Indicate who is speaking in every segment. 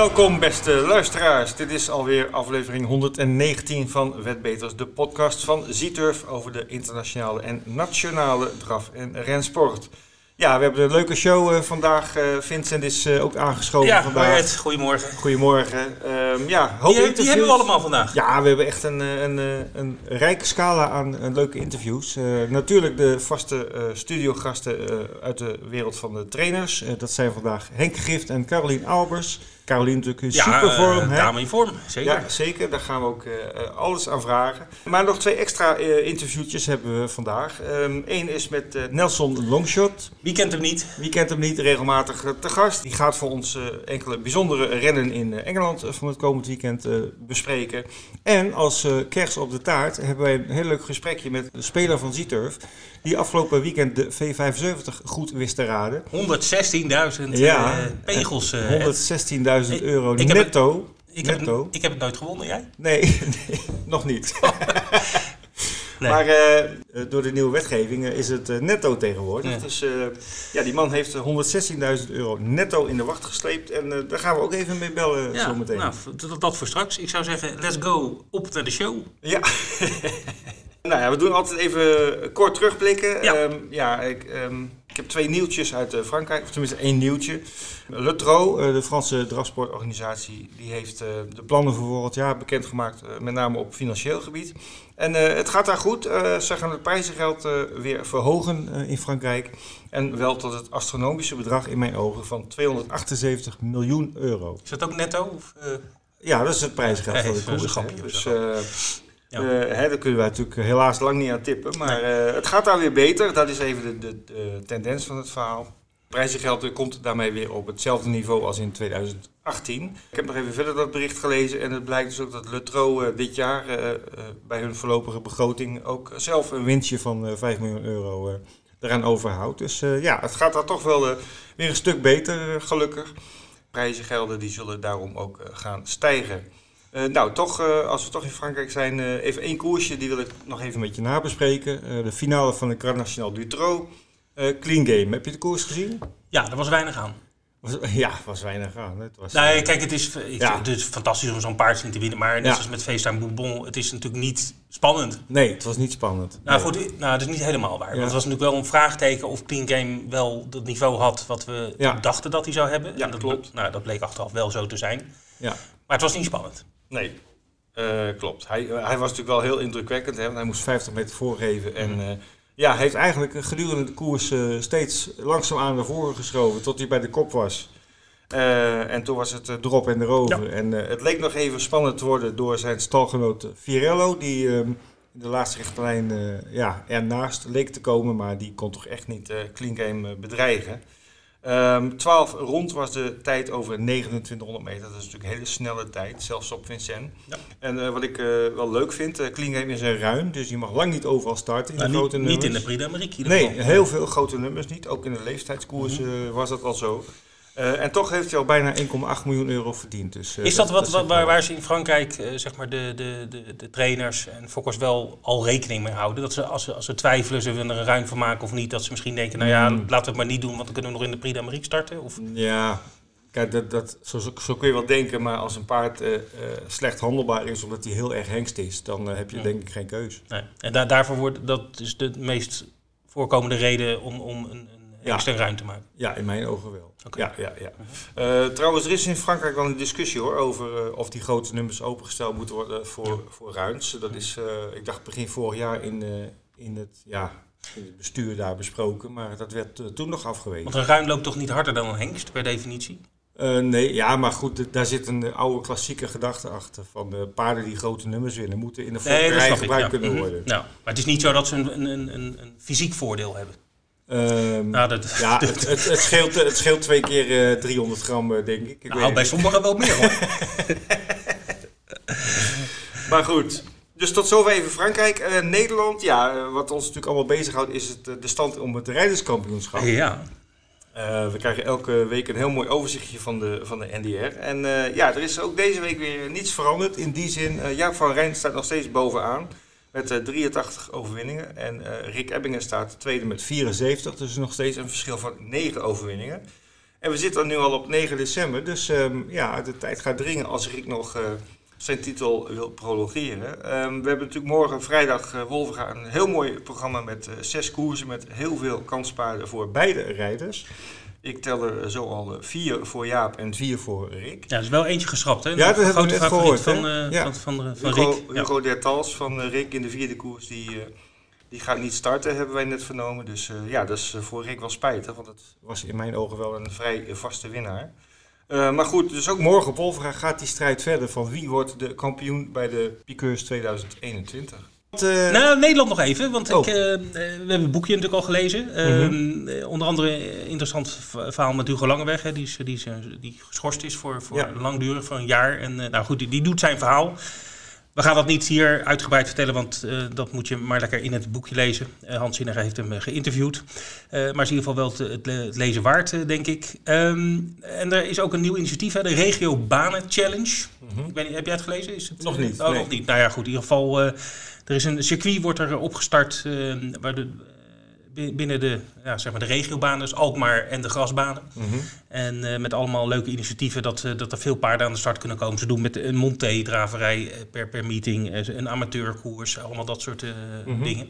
Speaker 1: Welkom beste luisteraars. Dit is alweer aflevering 119 van Wetbeters, de podcast van Zieturf over de internationale en nationale draf- en rensport. Ja, we hebben een leuke show uh, vandaag. Uh, Vincent is uh, ook aangeschoven
Speaker 2: ja,
Speaker 1: vandaag.
Speaker 2: Ja, goedemorgen.
Speaker 1: Goedemorgen. Um, ja, hoop
Speaker 2: die, die hebben we allemaal vandaag.
Speaker 1: Ja, we hebben echt een, een, een rijke scala aan leuke interviews. natuurlijk de vaste studiogasten uit de wereld van de trainers. dat zijn vandaag Henk Gift en Carolien Albers. Carolien natuurlijk in
Speaker 2: ja,
Speaker 1: supervorm.
Speaker 2: Uh, dame in vorm, zeker.
Speaker 1: Ja, zeker. Daar gaan we ook uh, alles aan vragen. Maar nog twee extra uh, interviewtjes hebben we vandaag. Eén um, is met Nelson Longshot.
Speaker 2: Wie kent hem niet?
Speaker 1: Wie kent hem niet? Regelmatig te gast. Die gaat voor ons enkele bijzondere rennen in Engeland van het komend weekend bespreken. En als kerst op de taart hebben wij een heel leuk gesprekje met de speler van Zieturf. Die afgelopen weekend de V75 goed wist te raden.
Speaker 2: 116.000 ja, pegels.
Speaker 1: 116.000 euro
Speaker 2: ik
Speaker 1: netto.
Speaker 2: Het, ik, netto. Heb het, ik heb het nooit gewonnen, jij?
Speaker 1: Nee, nee nog niet. nee. Maar uh, door de nieuwe wetgeving uh, is het uh, netto tegenwoordig. Ja. Dus ja, die man heeft 116.000 euro netto in de wacht gesleept. En daar gaan we ook even mee bellen
Speaker 2: ja,
Speaker 1: zometeen.
Speaker 2: Nou, dat, dat voor straks. Ik zou zeggen, let's go op naar de show.
Speaker 1: Ja. nou ja, we doen altijd even kort terugblikken.
Speaker 2: Ja,
Speaker 1: um, ja ik... Um, ik heb twee nieuwtjes uit uh, Frankrijk, of tenminste één nieuwtje. Le Trot, uh, de Franse drafsportorganisatie, die heeft uh, de plannen voor volgend jaar bekendgemaakt, met name op financieel gebied. En het gaat daar goed. ze gaan het prijzengeld weer verhogen in Frankrijk. En wel tot het astronomische bedrag in mijn ogen van 278 miljoen euro.
Speaker 2: Is dat ook netto? Of,
Speaker 1: ja, dat is het prijzengeld
Speaker 2: nee,
Speaker 1: van de koers.
Speaker 2: Een grapje,
Speaker 1: dus,
Speaker 2: ja.
Speaker 1: Uh, hè, daar kunnen wij natuurlijk helaas lang niet aan tippen. Maar nee. uh, het gaat daar weer beter. Dat is even de, de, de tendens van het verhaal. Prijzengeld komt daarmee weer op hetzelfde niveau als in 2018. Ik heb nog even verder dat bericht gelezen. En het blijkt dus ook dat Lutro uh, dit jaar bij hun voorlopige begroting ook zelf een winstje van 5 miljoen euro eraan overhoudt. Dus ja, het gaat daar toch wel weer een stuk beter, gelukkig. Prijzengelden die zullen daarom ook gaan stijgen. Uh, nou, toch, uh, als we toch in Frankrijk zijn, uh, even één koersje, die wil ik nog even met je nabespreken. de finale van de Grand National Dutro. clean game, heb je de koers gezien?
Speaker 2: Ja, er was weinig aan.
Speaker 1: Was, ja, was weinig aan. Het was,
Speaker 2: nee, kijk, het is, ja. het is fantastisch om zo'n paard zien te winnen. Maar net ja. zoals met FaceTime Bourbon, het is natuurlijk niet spannend.
Speaker 1: Nee, het was niet spannend.
Speaker 2: Nou,
Speaker 1: nee.
Speaker 2: goed, nou dat is niet helemaal waar. Want het was natuurlijk wel een vraagteken of Clean Game wel dat niveau had wat we dachten dat hij zou hebben.
Speaker 1: Ja,
Speaker 2: en dat
Speaker 1: klopt.
Speaker 2: Nou, dat bleek achteraf wel zo te zijn.
Speaker 1: Ja.
Speaker 2: Maar het was niet spannend.
Speaker 1: Nee, uh, klopt. Hij, hij was natuurlijk wel heel indrukwekkend. Hè? Want hij moest 50 meter voorgeven. En uh, ja, heeft eigenlijk gedurende de koers uh, steeds langzaamaan naar voren geschoven. Tot hij bij de kop was. en toen was het erop en erover.
Speaker 2: Ja.
Speaker 1: En het leek nog even spannend te worden door zijn stalgenoot Virello. Die in de laatste rechterlijn ja, ernaast leek te komen. Maar die kon toch echt niet Clean Game bedreigen. Um, 12 rond was de tijd over 2900 meter. Dat is natuurlijk een hele snelle tijd, zelfs op Vincent.
Speaker 2: Ja.
Speaker 1: En uh, wat ik uh, wel leuk vind, uh, Clean Game is een ruim, dus je mag lang niet overal starten in
Speaker 2: nou,
Speaker 1: de grote
Speaker 2: niet,
Speaker 1: nummers.
Speaker 2: Niet in de Prix d'Amérique.
Speaker 1: Nee, heel veel grote nummers niet. Ook in de leeftijdskoers mm -hmm. was dat al zo. Uh, en toch heeft hij al bijna 1,8 miljoen euro verdiend. Dus, uh,
Speaker 2: is dat, wat, dat waar, waar ze in Frankrijk uh, zeg maar de, de, de, de trainers en fokkers wel al rekening mee houden? Dat ze als, ze als ze twijfelen, ze willen er een ruim van maken of niet, dat ze misschien denken, nou ja, mm. laten we het maar niet doen, want dan kunnen we nog in de Prix d'Amérique starten? Of?
Speaker 1: Ja, kijk, dat, dat, zo, zo kun je wel denken, maar als een paard slecht handelbaar is omdat hij heel erg hengst is, dan heb je denk ik geen keus.
Speaker 2: Nee. En da daarvoor wordt, dat is de meest voorkomende reden om, om een, een extra ruim te maken.
Speaker 1: Ja, in mijn ogen wel.
Speaker 2: Okay.
Speaker 1: Ja, ja, ja. Uh, trouwens, er is in Frankrijk wel een discussie hoor, over uh, of die grote nummers opengesteld moeten worden voor, ja. voor ruins. Dat is, uh, ik dacht begin vorig jaar in, in, het, ja, in het bestuur daar besproken, maar dat werd toen nog afgewezen.
Speaker 2: Want een ruim loopt toch niet harder dan een hengst per definitie?
Speaker 1: nee, ja, maar goed, daar zit een oude klassieke gedachte achter. Van de paarden die grote nummers winnen, moeten in de
Speaker 2: nee,
Speaker 1: gebruikt
Speaker 2: ja.
Speaker 1: kunnen
Speaker 2: mm -hmm.
Speaker 1: worden.
Speaker 2: Nou, maar het is niet zo dat ze een, een, een, een fysiek voordeel hebben.
Speaker 1: Um,
Speaker 2: nou, dat,
Speaker 1: ja, het, het, het, scheelt, het scheelt twee keer uh, 300 gram, uh, denk ik. ik
Speaker 2: nou, bij sommigen wel meer hoor.
Speaker 1: maar goed, dus tot zover even Frankrijk. Uh, Nederland, ja, wat ons natuurlijk allemaal bezighoudt, is het, de stand om het rijderskampioenschap.
Speaker 2: Ja.
Speaker 1: we krijgen elke week een heel mooi overzichtje van de, van de NDR. En ja, er is ook deze week weer niets veranderd. In die zin, Jaap van Rijn staat nog steeds bovenaan. Met uh, 83 overwinningen. En uh, Rick Ebbingen staat tweede met 74. Dus nog steeds een verschil van 9 overwinningen. En we zitten nu al op 9 december, dus ehm, ja, de tijd gaat dringen als Rick nog uh, zijn titel wil prolongeren. Um, we hebben natuurlijk morgen vrijdag Wolverga een heel mooi programma met zes koersen met heel veel kanspaarden voor beide rijders. Ik tel er zo al vier voor Jaap en vier voor Rick.
Speaker 2: Ja, er is wel eentje geschrapt, hè?
Speaker 1: Ja, dat hebben we net gehoord.
Speaker 2: Van, uh, ja. van, van, van,
Speaker 1: Hugo,
Speaker 2: Rick.
Speaker 1: Hugo ja. Dertals van Rick in de vierde koers, die, uh, die gaat niet starten, hebben wij net vernomen. Dus uh, ja, dat is voor Rick wel spijtig, want het was in mijn ogen wel een vrij vaste winnaar. maar goed, dus ook morgen op gaat die strijd verder van wie wordt de kampioen bij de Piqueurs 2021.
Speaker 2: Uh, nou, Nederland nog even, want oh. ik, uh, we hebben het boekje natuurlijk al gelezen. Uh, onder andere interessant verhaal met Hugo Langeweg, hè, die, is, die, is, die geschorst is voor, voor ja. langdurig, voor een jaar. En nou goed, die, die, doet zijn verhaal. We gaan dat niet hier uitgebreid vertellen, want dat moet je maar lekker in het boekje lezen. Hans Zinniger heeft hem geïnterviewd. maar is in ieder geval wel het, het lezen waard, denk ik. Um, en er is ook een nieuw initiatief, hè, de Regio Banen Challenge. -hmm. ik weet niet, heb jij het gelezen? Is het,
Speaker 1: nog niet.
Speaker 2: Oh, nee. nog niet. Nou ja, goed, in ieder geval... Er is een circuit wordt er opgestart uh, waar de, binnen de, ja, zeg maar de regiobanen, dus Alkmaar en de grasbanen. Mm -hmm. En uh, met allemaal leuke initiatieven dat, uh, dat er veel paarden aan de start kunnen komen. Ze doen met een monté-draverij per, per meeting, een amateurkoers, allemaal dat soort mm -hmm. dingen.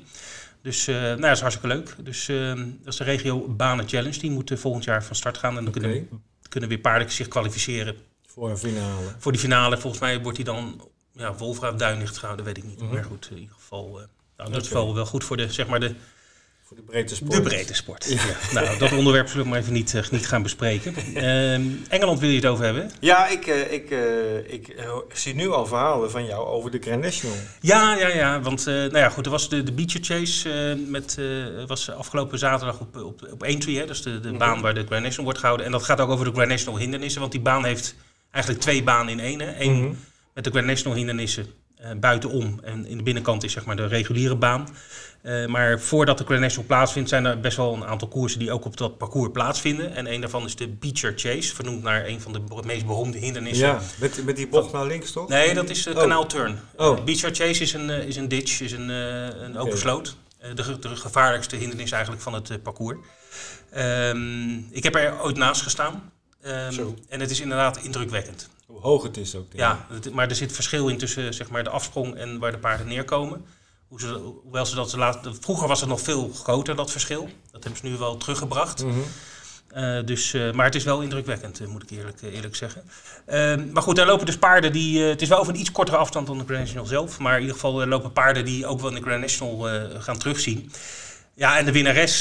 Speaker 2: Dus uh, nou, dat is hartstikke leuk. Dus dat is de regio Banen Challenge. Die moet volgend jaar van start gaan. En dan okay. kunnen, kunnen weer paarden zich kwalificeren.
Speaker 1: Voor een finale.
Speaker 2: Voor die finale. Volgens mij wordt die dan ja, Wolfra Duinlicht gehouden, weet ik niet. Mm -hmm. Maar goed, in ieder geval, nou, dat is wel, wel goed voor de, zeg maar de,
Speaker 1: voor de breedte sport.
Speaker 2: De breedte sport. Ja. ja. nou, dat onderwerp zullen we maar even niet, uh, niet gaan bespreken. Uh, Engeland wil je het over hebben?
Speaker 1: Ja, ik, uh, ik, ik zie nu al verhalen van jou over de Grand National.
Speaker 2: Ja, ja, ja. Want nou ja, goed, er was de, de Beecher Chase met, was afgelopen zaterdag op, op, op Aintree. Hè, dat is de, de mm -hmm. baan waar de Grand National wordt gehouden. En dat gaat ook over de Grand National hindernissen. Want die baan heeft eigenlijk twee banen in één. Hè. Eén mm -hmm met de Grand National hindernissen buitenom. En in de binnenkant is zeg maar de reguliere baan. Uh, maar voordat de National plaatsvindt, zijn er best wel een aantal koersen die ook op dat parcours plaatsvinden. En een daarvan is de Beecher Chase, vernoemd naar een van de meest beroemde hindernissen.
Speaker 1: Ja, met, met die bocht naar links toch?
Speaker 2: Nee, dat is de oh. Kanaal Turn. Oh. Uh, Beecher Chase is een, is een ditch, is een, een open okay. sloot. De, de, gevaarlijkste hindernis eigenlijk van het parcours. Um, ik heb er ooit naast gestaan. Um, en het is inderdaad indrukwekkend.
Speaker 1: Hoe hoog het is ook.
Speaker 2: Ja, het, maar er zit verschil in tussen zeg maar, de afsprong en waar de paarden neerkomen. Hoe ze, hoewel ze dat laten, vroeger was het nog veel groter, dat verschil. Dat hebben ze nu wel teruggebracht. Mm -hmm. uh, dus, uh, maar het is wel indrukwekkend, moet ik eerlijk, eerlijk zeggen. Uh, maar goed, daar lopen dus paarden die... het is wel over een iets kortere afstand dan de Grand National zelf. Maar in ieder geval lopen paarden die ook wel in de Grand National gaan terugzien. Ja, en de winnares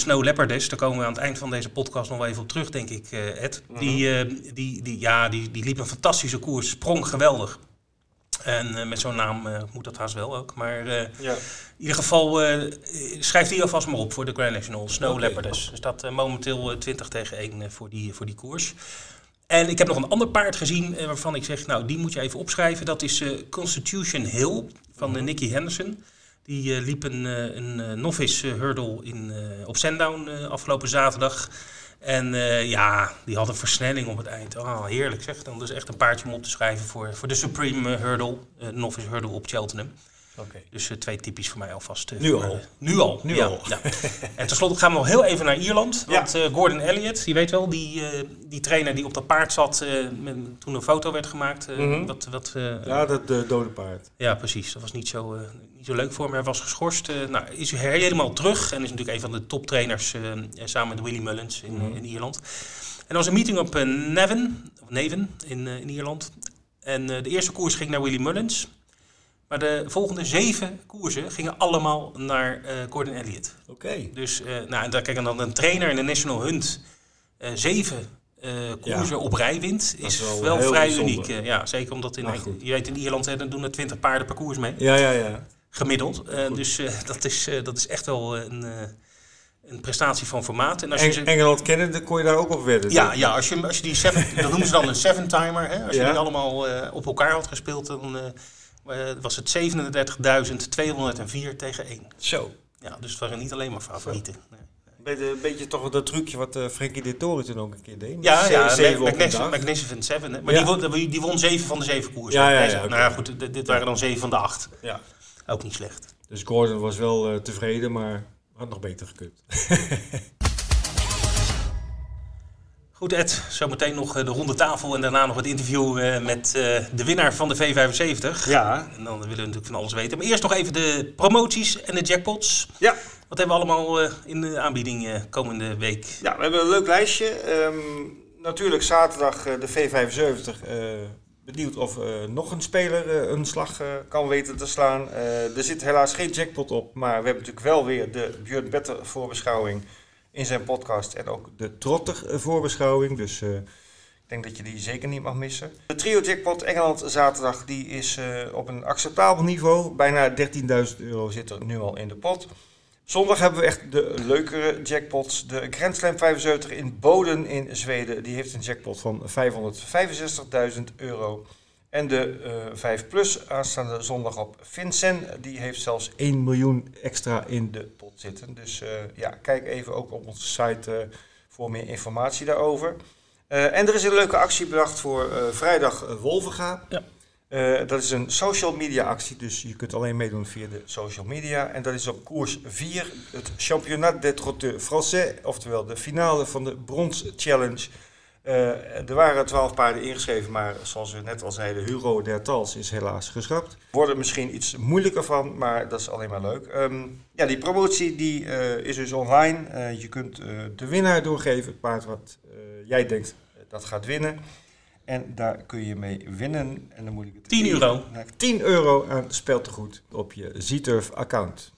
Speaker 2: Snow Leopardess, daar komen we aan het eind van deze podcast nog wel even op terug, denk ik, Ed. Mm -hmm. die, die, die, ja, die, die liep een fantastische koers, sprong geweldig. En met zo'n naam moet dat haast wel ook. Maar ja. in ieder geval schrijft hij alvast maar op voor de Grand National, Snow okay. Leopardess. Er staat momenteel 20 tegen 1 voor, die, voor die koers. En ik heb nog een ander paard gezien waarvan ik zeg, nou die moet je even opschrijven. Dat is Constitution Hill van mm -hmm. Nicky Henderson. Die liep een, een novice hurdle in, op Sandown afgelopen zaterdag. En ja, die had een versnelling op het eind. Oh, heerlijk zeg. Dan is echt een paardje om op te schrijven voor, voor de Supreme Hurdle. novice hurdle op Cheltenham.
Speaker 1: Okay.
Speaker 2: Dus uh, twee typisch voor mij alvast. Uh,
Speaker 1: nu,
Speaker 2: voor,
Speaker 1: al.
Speaker 2: Nu al.
Speaker 1: Nu
Speaker 2: ja,
Speaker 1: al.
Speaker 2: Ja. en tenslotte gaan we nog heel even naar Ierland. Want ja. Gordon Elliott, je weet wel, die, die trainer die op dat paard zat met, toen een foto werd gemaakt. Mm -hmm. wat, wat,
Speaker 1: ja, dat dode paard.
Speaker 2: Ja, precies. Dat was niet zo, niet zo leuk voor hem. Hij was geschorst. nou, is hij helemaal terug. En is natuurlijk een van de toptrainers samen met Willy Mullins in, mm -hmm. in Ierland. En er was een meeting op Neven, of Neven in, in Ierland. En de eerste koers ging naar Willy Mullins. Maar de volgende zeven koersen gingen allemaal naar uh, Gordon Elliott.
Speaker 1: Oké. Okay.
Speaker 2: Dus, uh, nou, en daar kijk dan een trainer in de National Hunt uh, zeven koersen ja. op rij wint, is, is wel, wel vrij bijzonder. uniek. ja, zeker omdat in, nou, je weet, in Ierland hè, dan doen er twintig paarden per koers mee.
Speaker 1: Ja, ja, ja.
Speaker 2: Gemiddeld. dus dat, is, dat is echt wel een een prestatie van formaat.
Speaker 1: En als je Eng Engeland kennen, dan kon je daar ook op wedden.
Speaker 2: Ja, ja als, je, als je die seven, dat noemen ze dan een seven-timer. Hè? Als je die allemaal uh, op elkaar had gespeeld, dan uh, was het 37.204 tegen 1.
Speaker 1: Zo.
Speaker 2: Ja, dus het waren niet alleen maar favorieten. Nee.
Speaker 1: Een beetje toch dat trucje wat uh, Frankie de Toren toen ook een keer deed.
Speaker 2: Ja, ja, Magnificent 7. Maar ja. die, won, die won 7 van de 7 koersen.
Speaker 1: Ja, ja, ja,
Speaker 2: okay. Nou ja, goed, dit, dit waren dan 7 van de 8.
Speaker 1: Ja.
Speaker 2: Ook niet slecht.
Speaker 1: Dus Gordon was wel uh, tevreden, maar had nog beter gekund.
Speaker 2: Goed Ed, zometeen nog de ronde tafel en daarna nog het interview met de winnaar van de V75.
Speaker 1: Ja.
Speaker 2: En dan willen we natuurlijk van alles weten. Maar eerst nog even de promoties en de jackpots.
Speaker 1: Ja.
Speaker 2: Wat hebben we allemaal in de aanbieding komende week?
Speaker 1: Ja, we hebben een leuk lijstje. Ehm, natuurlijk zaterdag de V75 benieuwd of uh, nog een speler uh, een slag uh, kan weten te slaan. er zit helaas geen jackpot op, maar we hebben natuurlijk wel weer de Björn Better voorbeschouwing in zijn podcast en ook de Trotter voorbeschouwing. Dus ik denk dat je die zeker niet mag missen. De trio jackpot Engeland zaterdag die is op een acceptabel niveau. Bijna 13.000 euro zit er nu al in de pot. Zondag hebben we echt de leukere jackpots. De Grand Slam 75 in Boden in Zweden. Die heeft een jackpot van 565.000 euro. En de uh, 5 Plus aanstaande zondag op Vincent. Die heeft zelfs 1 miljoen extra in de pot zitten. Dus uh, ja, kijk even ook op onze site uh, voor meer informatie daarover. en er is een leuke actie bedacht voor vrijdag Wolvenga.
Speaker 2: Ja.
Speaker 1: Dat is een social media actie, dus je kunt alleen meedoen via de social media. En dat is op koers 4, het Championnat des Trotteurs Français, oftewel de finale van de Brons Challenge. Uh, er waren 12 paarden ingeschreven, maar zoals we net al zeiden, Hugo Dertals is helaas geschrapt. Wordt er misschien iets moeilijker van, maar dat is alleen maar leuk. Um, ja, die promotie die, uh, is dus online. je kunt de winnaar doorgeven, het paard wat jij denkt dat gaat winnen. En daar kun je mee winnen. En dan moet ik het
Speaker 2: 10 euro.
Speaker 1: 10 euro aan speeltegoed op je Zturf account.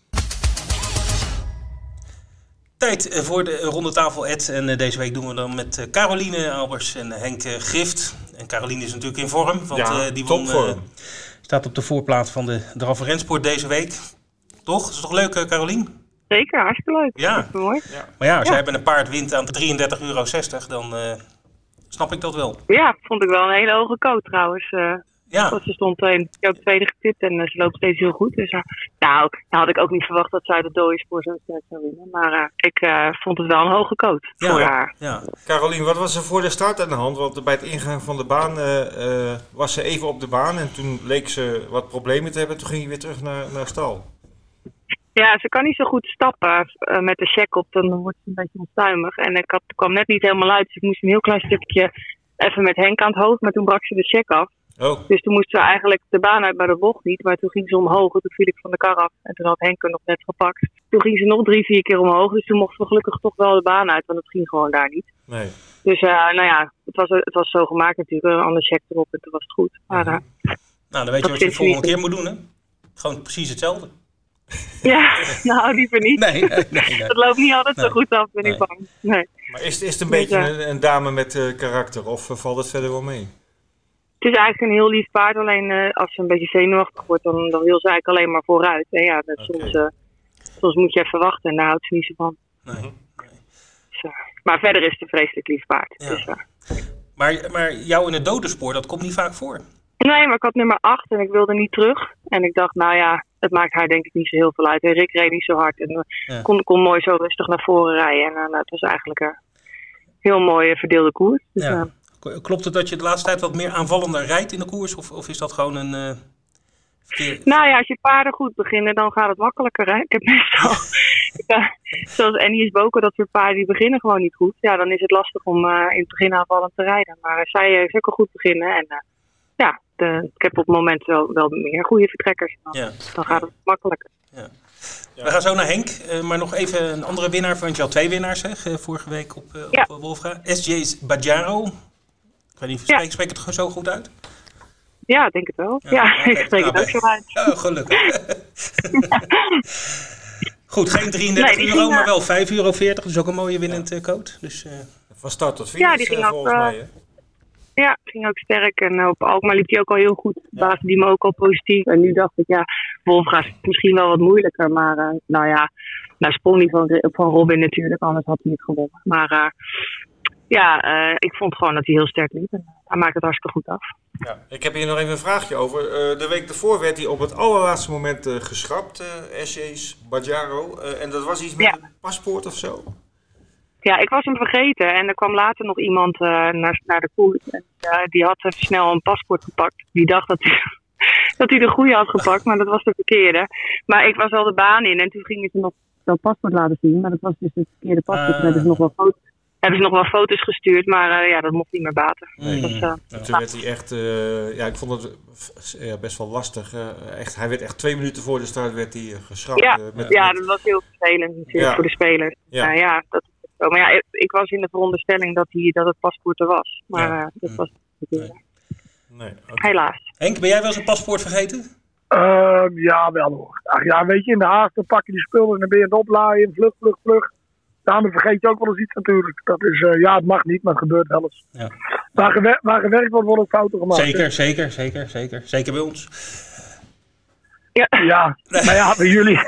Speaker 2: Tijd voor de ronde tafel Ed. En deze week doen we dan met Caroline Albers en Henk Gift. En Caroline is natuurlijk in vorm. Want
Speaker 1: ja,
Speaker 2: die
Speaker 1: won,
Speaker 2: staat op de voorplaat van de Draf Rensport deze week. Toch? Is het toch leuk, Caroline?
Speaker 3: Zeker, hartstikke leuk.
Speaker 2: Ja.
Speaker 3: mooi.
Speaker 2: ja. Maar ja, als ja. jij met een paard wint aan 33,60 euro, dan... Uh, Snap ik dat wel?
Speaker 3: Ja, vond ik wel een hele hoge coat trouwens. Uh,
Speaker 2: ja.
Speaker 3: Want ze stond in ook tweede getipt en uh, ze loopt steeds heel goed. Dus uh, nou, nou had ik ook niet verwacht dat zij de dode spoor zo sterk zou winnen. Maar ik vond het wel een hoge coat
Speaker 2: ja,
Speaker 3: voor haar.
Speaker 2: Ja.
Speaker 1: Carolien, wat was er voor de start aan de hand? Want bij het ingaan van de baan was ze even op de baan en toen leek ze wat problemen te hebben. Toen ging je weer terug naar, naar stal.
Speaker 3: Ja, ze kan niet zo goed stappen uh, met de check op, dan wordt ze een beetje onstuimig. En ik had, kwam net niet helemaal uit, dus ik moest een heel klein stukje even met Henk aan het hoofd, maar toen brak ze de check af.
Speaker 1: Oh.
Speaker 3: Dus toen moest ze eigenlijk de baan uit bij de bocht niet, maar toen ging ze omhoog. Toen viel ik van de kar af en toen had Henk er nog net gepakt. Toen ging ze nog drie, vier keer omhoog, dus toen mochten we gelukkig toch wel de baan uit, want het ging gewoon daar niet.
Speaker 1: Nee.
Speaker 3: Dus uh, nou ja, het was, het was zo gemaakt natuurlijk, een ander check erop en toen was het goed. Maar, uh,
Speaker 2: nou, dan weet je wat je de volgende keer moet doen, hè? Gewoon precies hetzelfde.
Speaker 3: Ja, nou liever niet.
Speaker 2: Nee, nee, nee, nee.
Speaker 3: Dat loopt niet altijd zo goed af, ben ik bang. Nee.
Speaker 1: Maar is, is het een
Speaker 3: Dus,
Speaker 1: beetje
Speaker 3: eh,
Speaker 1: een, een dame met eh, karakter of eh, valt het verder wel mee?
Speaker 3: Het is eigenlijk een heel lief paard, alleen eh, als ze een beetje zenuwachtig wordt, dan, dan wil ze eigenlijk alleen maar vooruit. En ja, dat soms, eh, soms moet je even wachten en daar houdt ze niet zo van.
Speaker 2: Nee.
Speaker 3: Dus, eh, maar verder is het een vreselijk lief paard.
Speaker 2: Ja.
Speaker 3: Dus,
Speaker 2: Maar, maar jou in het dodenspoor, dat komt niet vaak voor.
Speaker 3: nee, maar ik had nummer 8 en ik wilde niet terug. En ik dacht, nou ja, het maakt haar denk ik niet zo heel veel uit. En Rick reed niet zo hard en eh,
Speaker 2: Ja.
Speaker 3: kon, kon mooi zo rustig naar voren rijden. En nou, het was eigenlijk een heel mooie verdeelde koers. Dus,
Speaker 2: Ja.
Speaker 3: Eh,
Speaker 2: Klopt het dat je de laatste tijd wat meer aanvallender rijdt in de koers? Of, of is dat gewoon een... eh, verkeer-
Speaker 3: Nou ja, als je paarden goed beginnen, dan gaat het makkelijker. Hè? Ik heb meestal, ja, zoals Annie is Boken, dat soort paarden die beginnen gewoon niet goed. Ja, dan is het lastig om eh, in het begin aanvallend te rijden. Maar als zij uh, zeker goed beginnen en eh, ja, de, ik heb op het moment wel, wel meer goede vertrekkers. Dan,
Speaker 2: Ja.
Speaker 3: dan gaat het makkelijker.
Speaker 2: We gaan zo naar Henk, eh, maar nog even een andere winnaar. Want je had twee winnaars hè, ge- vorige week op, eh,
Speaker 3: Ja.
Speaker 2: op Wolfga. SJ's Bajaro. Ik weet niet,
Speaker 3: Ja.
Speaker 2: spreek, spreek het zo goed uit?
Speaker 3: Ja, ik denk het wel.
Speaker 2: Ja,
Speaker 3: Ja, ik spreek het
Speaker 2: Nou,
Speaker 3: ook zo uit.
Speaker 2: Oh, gelukkig. Goed, geen 33
Speaker 3: Nee, die
Speaker 2: euro,
Speaker 3: ging,
Speaker 2: maar wel 5,40 euro. Dat is ook een mooie winnend eh, code. Dus, eh,
Speaker 1: Van start tot
Speaker 3: Ja,
Speaker 1: finish
Speaker 3: die ging ook,
Speaker 1: volgens mij. Hè?
Speaker 3: Ja, ging ook sterk. En eh, op Alkmaar liep hij ook al heel goed. Baas die me ook al positief. En nu dacht ik, ja, Wolfga is misschien wel wat moeilijker. Maar eh, nou ja, nou sprong hij van, van Robin natuurlijk. Anders had hij het gewonnen. Maar eh, ja, eh, ik vond gewoon dat hij heel sterk liep. En hij maakt het hartstikke goed af.
Speaker 1: Ja. Ik heb hier nog even een vraagje over. Eh, de week ervoor werd hij op het allerlaatste moment eh, geschrapt, eh SJ's Bajaro. Eh, en dat was iets met
Speaker 3: Ja.
Speaker 1: een paspoort of zo?
Speaker 3: Ja, ik was hem vergeten. En er kwam later nog iemand eh, naar, naar de koers. En die had even snel een paspoort gepakt. Die dacht dat hij, dat hij de goede had gepakt, maar dat was de verkeerde. Maar ik was al de baan in en toen gingen ze nog dat paspoort laten zien. Maar dat was dus het verkeerde paspoort.
Speaker 2: Ah.
Speaker 3: Hebben ze nog wel foto's, hebben ze nog wel foto's gestuurd, maar eh, ja, dat mocht niet meer baten.
Speaker 2: Mm.
Speaker 3: Dus, eh,
Speaker 1: En toen werd hij echt, eh, ja, ik vond het eh, ja, best wel lastig. eh, echt, hij werd echt twee minuten voor de start werd hij geschrapt.
Speaker 3: Ja,
Speaker 1: met,
Speaker 3: ja,
Speaker 1: met-
Speaker 3: dat was heel vervelend natuurlijk
Speaker 1: Ja.
Speaker 3: voor de spelers.
Speaker 1: Ja.
Speaker 3: Ja, ja dat is. Maar ja, ik, ik was in de veronderstelling dat, hij, dat het paspoort er was. Maar
Speaker 2: Ja.
Speaker 3: eh, dat
Speaker 2: Mm.
Speaker 3: was
Speaker 2: Nee.
Speaker 1: nee, oké.
Speaker 3: helaas.
Speaker 2: Henk, ben jij wel eens een paspoort vergeten?
Speaker 4: Ehm, ja, wel hoor. Ach ja, weet je, in de haast dan pak je die spullen en dan ben je aan het oplaaien. Vlug, vlug, vlug. Daarmee vergeet je ook wel eens iets natuurlijk. Dat is, eh, ja, het mag niet, maar het gebeurt wel eens.
Speaker 2: Ja.
Speaker 4: Waar, gewer- waar gewerkt wordt, worden ook fouten gemaakt.
Speaker 2: Zeker, zeker, zeker, zeker. Zeker bij ons.
Speaker 4: Ja, maar ja, bij jullie,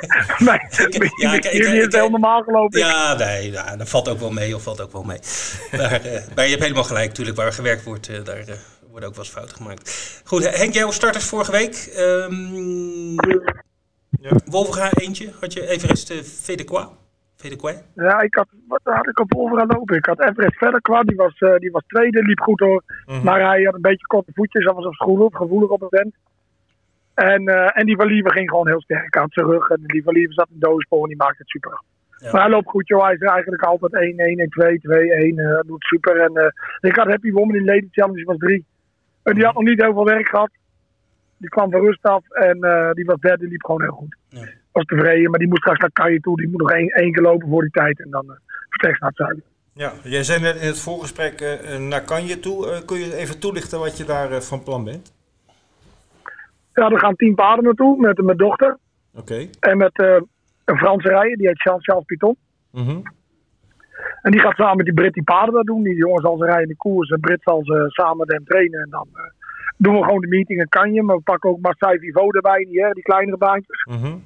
Speaker 4: bij, bij
Speaker 2: Ja, ik- ik-
Speaker 4: jullie is het heel normaal gelopen.
Speaker 2: Ja, nee, ja, dat valt ook wel mee, of valt ook wel mee. Maar, eh, maar je hebt helemaal gelijk, natuurlijk, waar gewerkt wordt, eh, daar eh, worden ook wel eens fouten gemaakt. Goed, Henk, jouw starters vorige week. Ehm
Speaker 1: Ja.
Speaker 2: Wolverga eentje, had je Everest uh, Fedequa?
Speaker 4: Ja, ik had, wat had ik op overal lopen? Ik had Everest verder qua, die was, eh, die was tweede, liep goed hoor.
Speaker 1: Mhm.
Speaker 4: Maar hij had een beetje korte voetjes, hij was op school gevoelig op het vent. En, eh, en die ging gewoon heel sterk aan zijn rug. En die van Lieven zat in de doospoor en die maakte het super.
Speaker 2: Ja.
Speaker 4: Maar hij loopt goed joh, hij is eigenlijk altijd 1, 1, 1, 2, 2, 1, eh, doet super. En eh, ik had Happy Woman in Lady Challenge, die was drie. En die had nog niet heel veel werk gehad. Die kwam van rust af en die was derde, liep gewoon heel goed.
Speaker 2: Ja.
Speaker 4: Was tevreden, maar die moet straks naar Kanje toe. Die moet nog één, één keer lopen voor die tijd en dan uh, vertrekt naar het zuiden.
Speaker 1: Ja, jij zei net in het voorgesprek eh, eh, naar Kanje toe. Kun je even toelichten wat je daar van plan bent?
Speaker 4: Ja, er gaan tien paarden naartoe met mijn dochter.
Speaker 1: Oké.
Speaker 4: En met een Franse rijder, die heet Charles Charles Piton.
Speaker 1: Mhm.
Speaker 4: En die gaat samen met die Brit die paarden dat doen. Die jongen zal ze rijden in de koers en Brit zal ze samen met hem trainen. En dan doen we gewoon de meeting in Kanje. Maar we pakken ook Marseille Vivo erbij, die, hè, die kleinere baantjes.
Speaker 1: Mhm.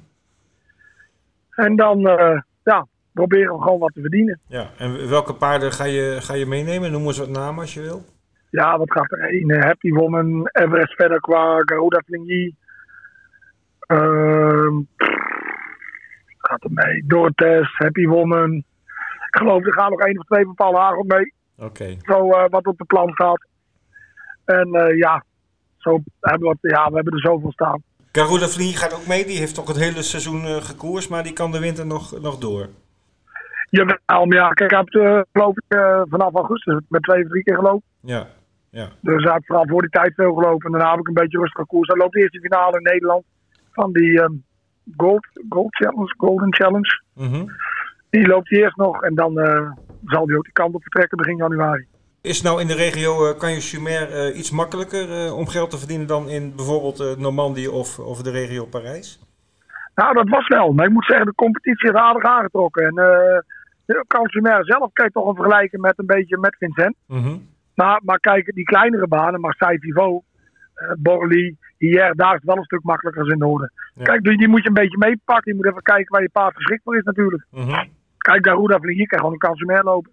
Speaker 4: En dan eh, ja, proberen we gewoon wat te verdienen.
Speaker 1: Ja, en welke paarden ga je, ga je meenemen? Noem eens wat namen als je wil.
Speaker 4: Ja, wat gaat er heen? Eh, Happy Woman, Everest verder qua Garuda Flingy. Ehm gaat er mee? Dorotes, Happy Woman. Ik geloof er gaan nog één of twee bepaalde hagel mee.
Speaker 1: Oké.
Speaker 4: Zo eh, wat op de plan staat. En ja, zo hebben we, ja, we hebben er zoveel staan.
Speaker 1: Garuda Vlieg gaat ook mee. Die heeft toch het hele seizoen eh gekoerst, maar die kan de winter nog, nog door.
Speaker 4: Jawel, maar ja, kijk, ik heb eh, geloof ik eh, vanaf augustus met twee of drie keer gelopen.
Speaker 1: Ja. Ja.
Speaker 4: Dus hij heeft vooral voor die tijd veel gelopen. En daarna heb ik een beetje rustig koers. Hij loopt de eerste finale in Nederland van die ehm, Gold, Gold Challenge, Golden Challenge.
Speaker 1: Mhm.
Speaker 4: Die loopt hij eerst nog en dan zal hij ook die kant op vertrekken begin januari.
Speaker 1: Is nou in de regio uh, Cagnes-sur-Mer eh, iets makkelijker eh, om geld te verdienen dan in bijvoorbeeld Normandie of, of de regio Parijs?
Speaker 4: Nou, dat was wel. Maar ik moet zeggen, de competitie is aardig aangetrokken. En de Cansumer zelf kan je toch een vergelijken met een beetje met Vincent.
Speaker 1: Mhm.
Speaker 4: Maar, maar kijk, die kleinere banen, Marseille Vivo, Borly, hier, daar is het wel een stuk makkelijker als in het noorden.
Speaker 1: Ja.
Speaker 4: Kijk, die, die moet je een beetje meepakken. Je moet even kijken waar je paard geschikt voor is natuurlijk.
Speaker 1: Mhm.
Speaker 4: Kijk, Garuda Vlieg, hier kan gewoon een Cansumer lopen.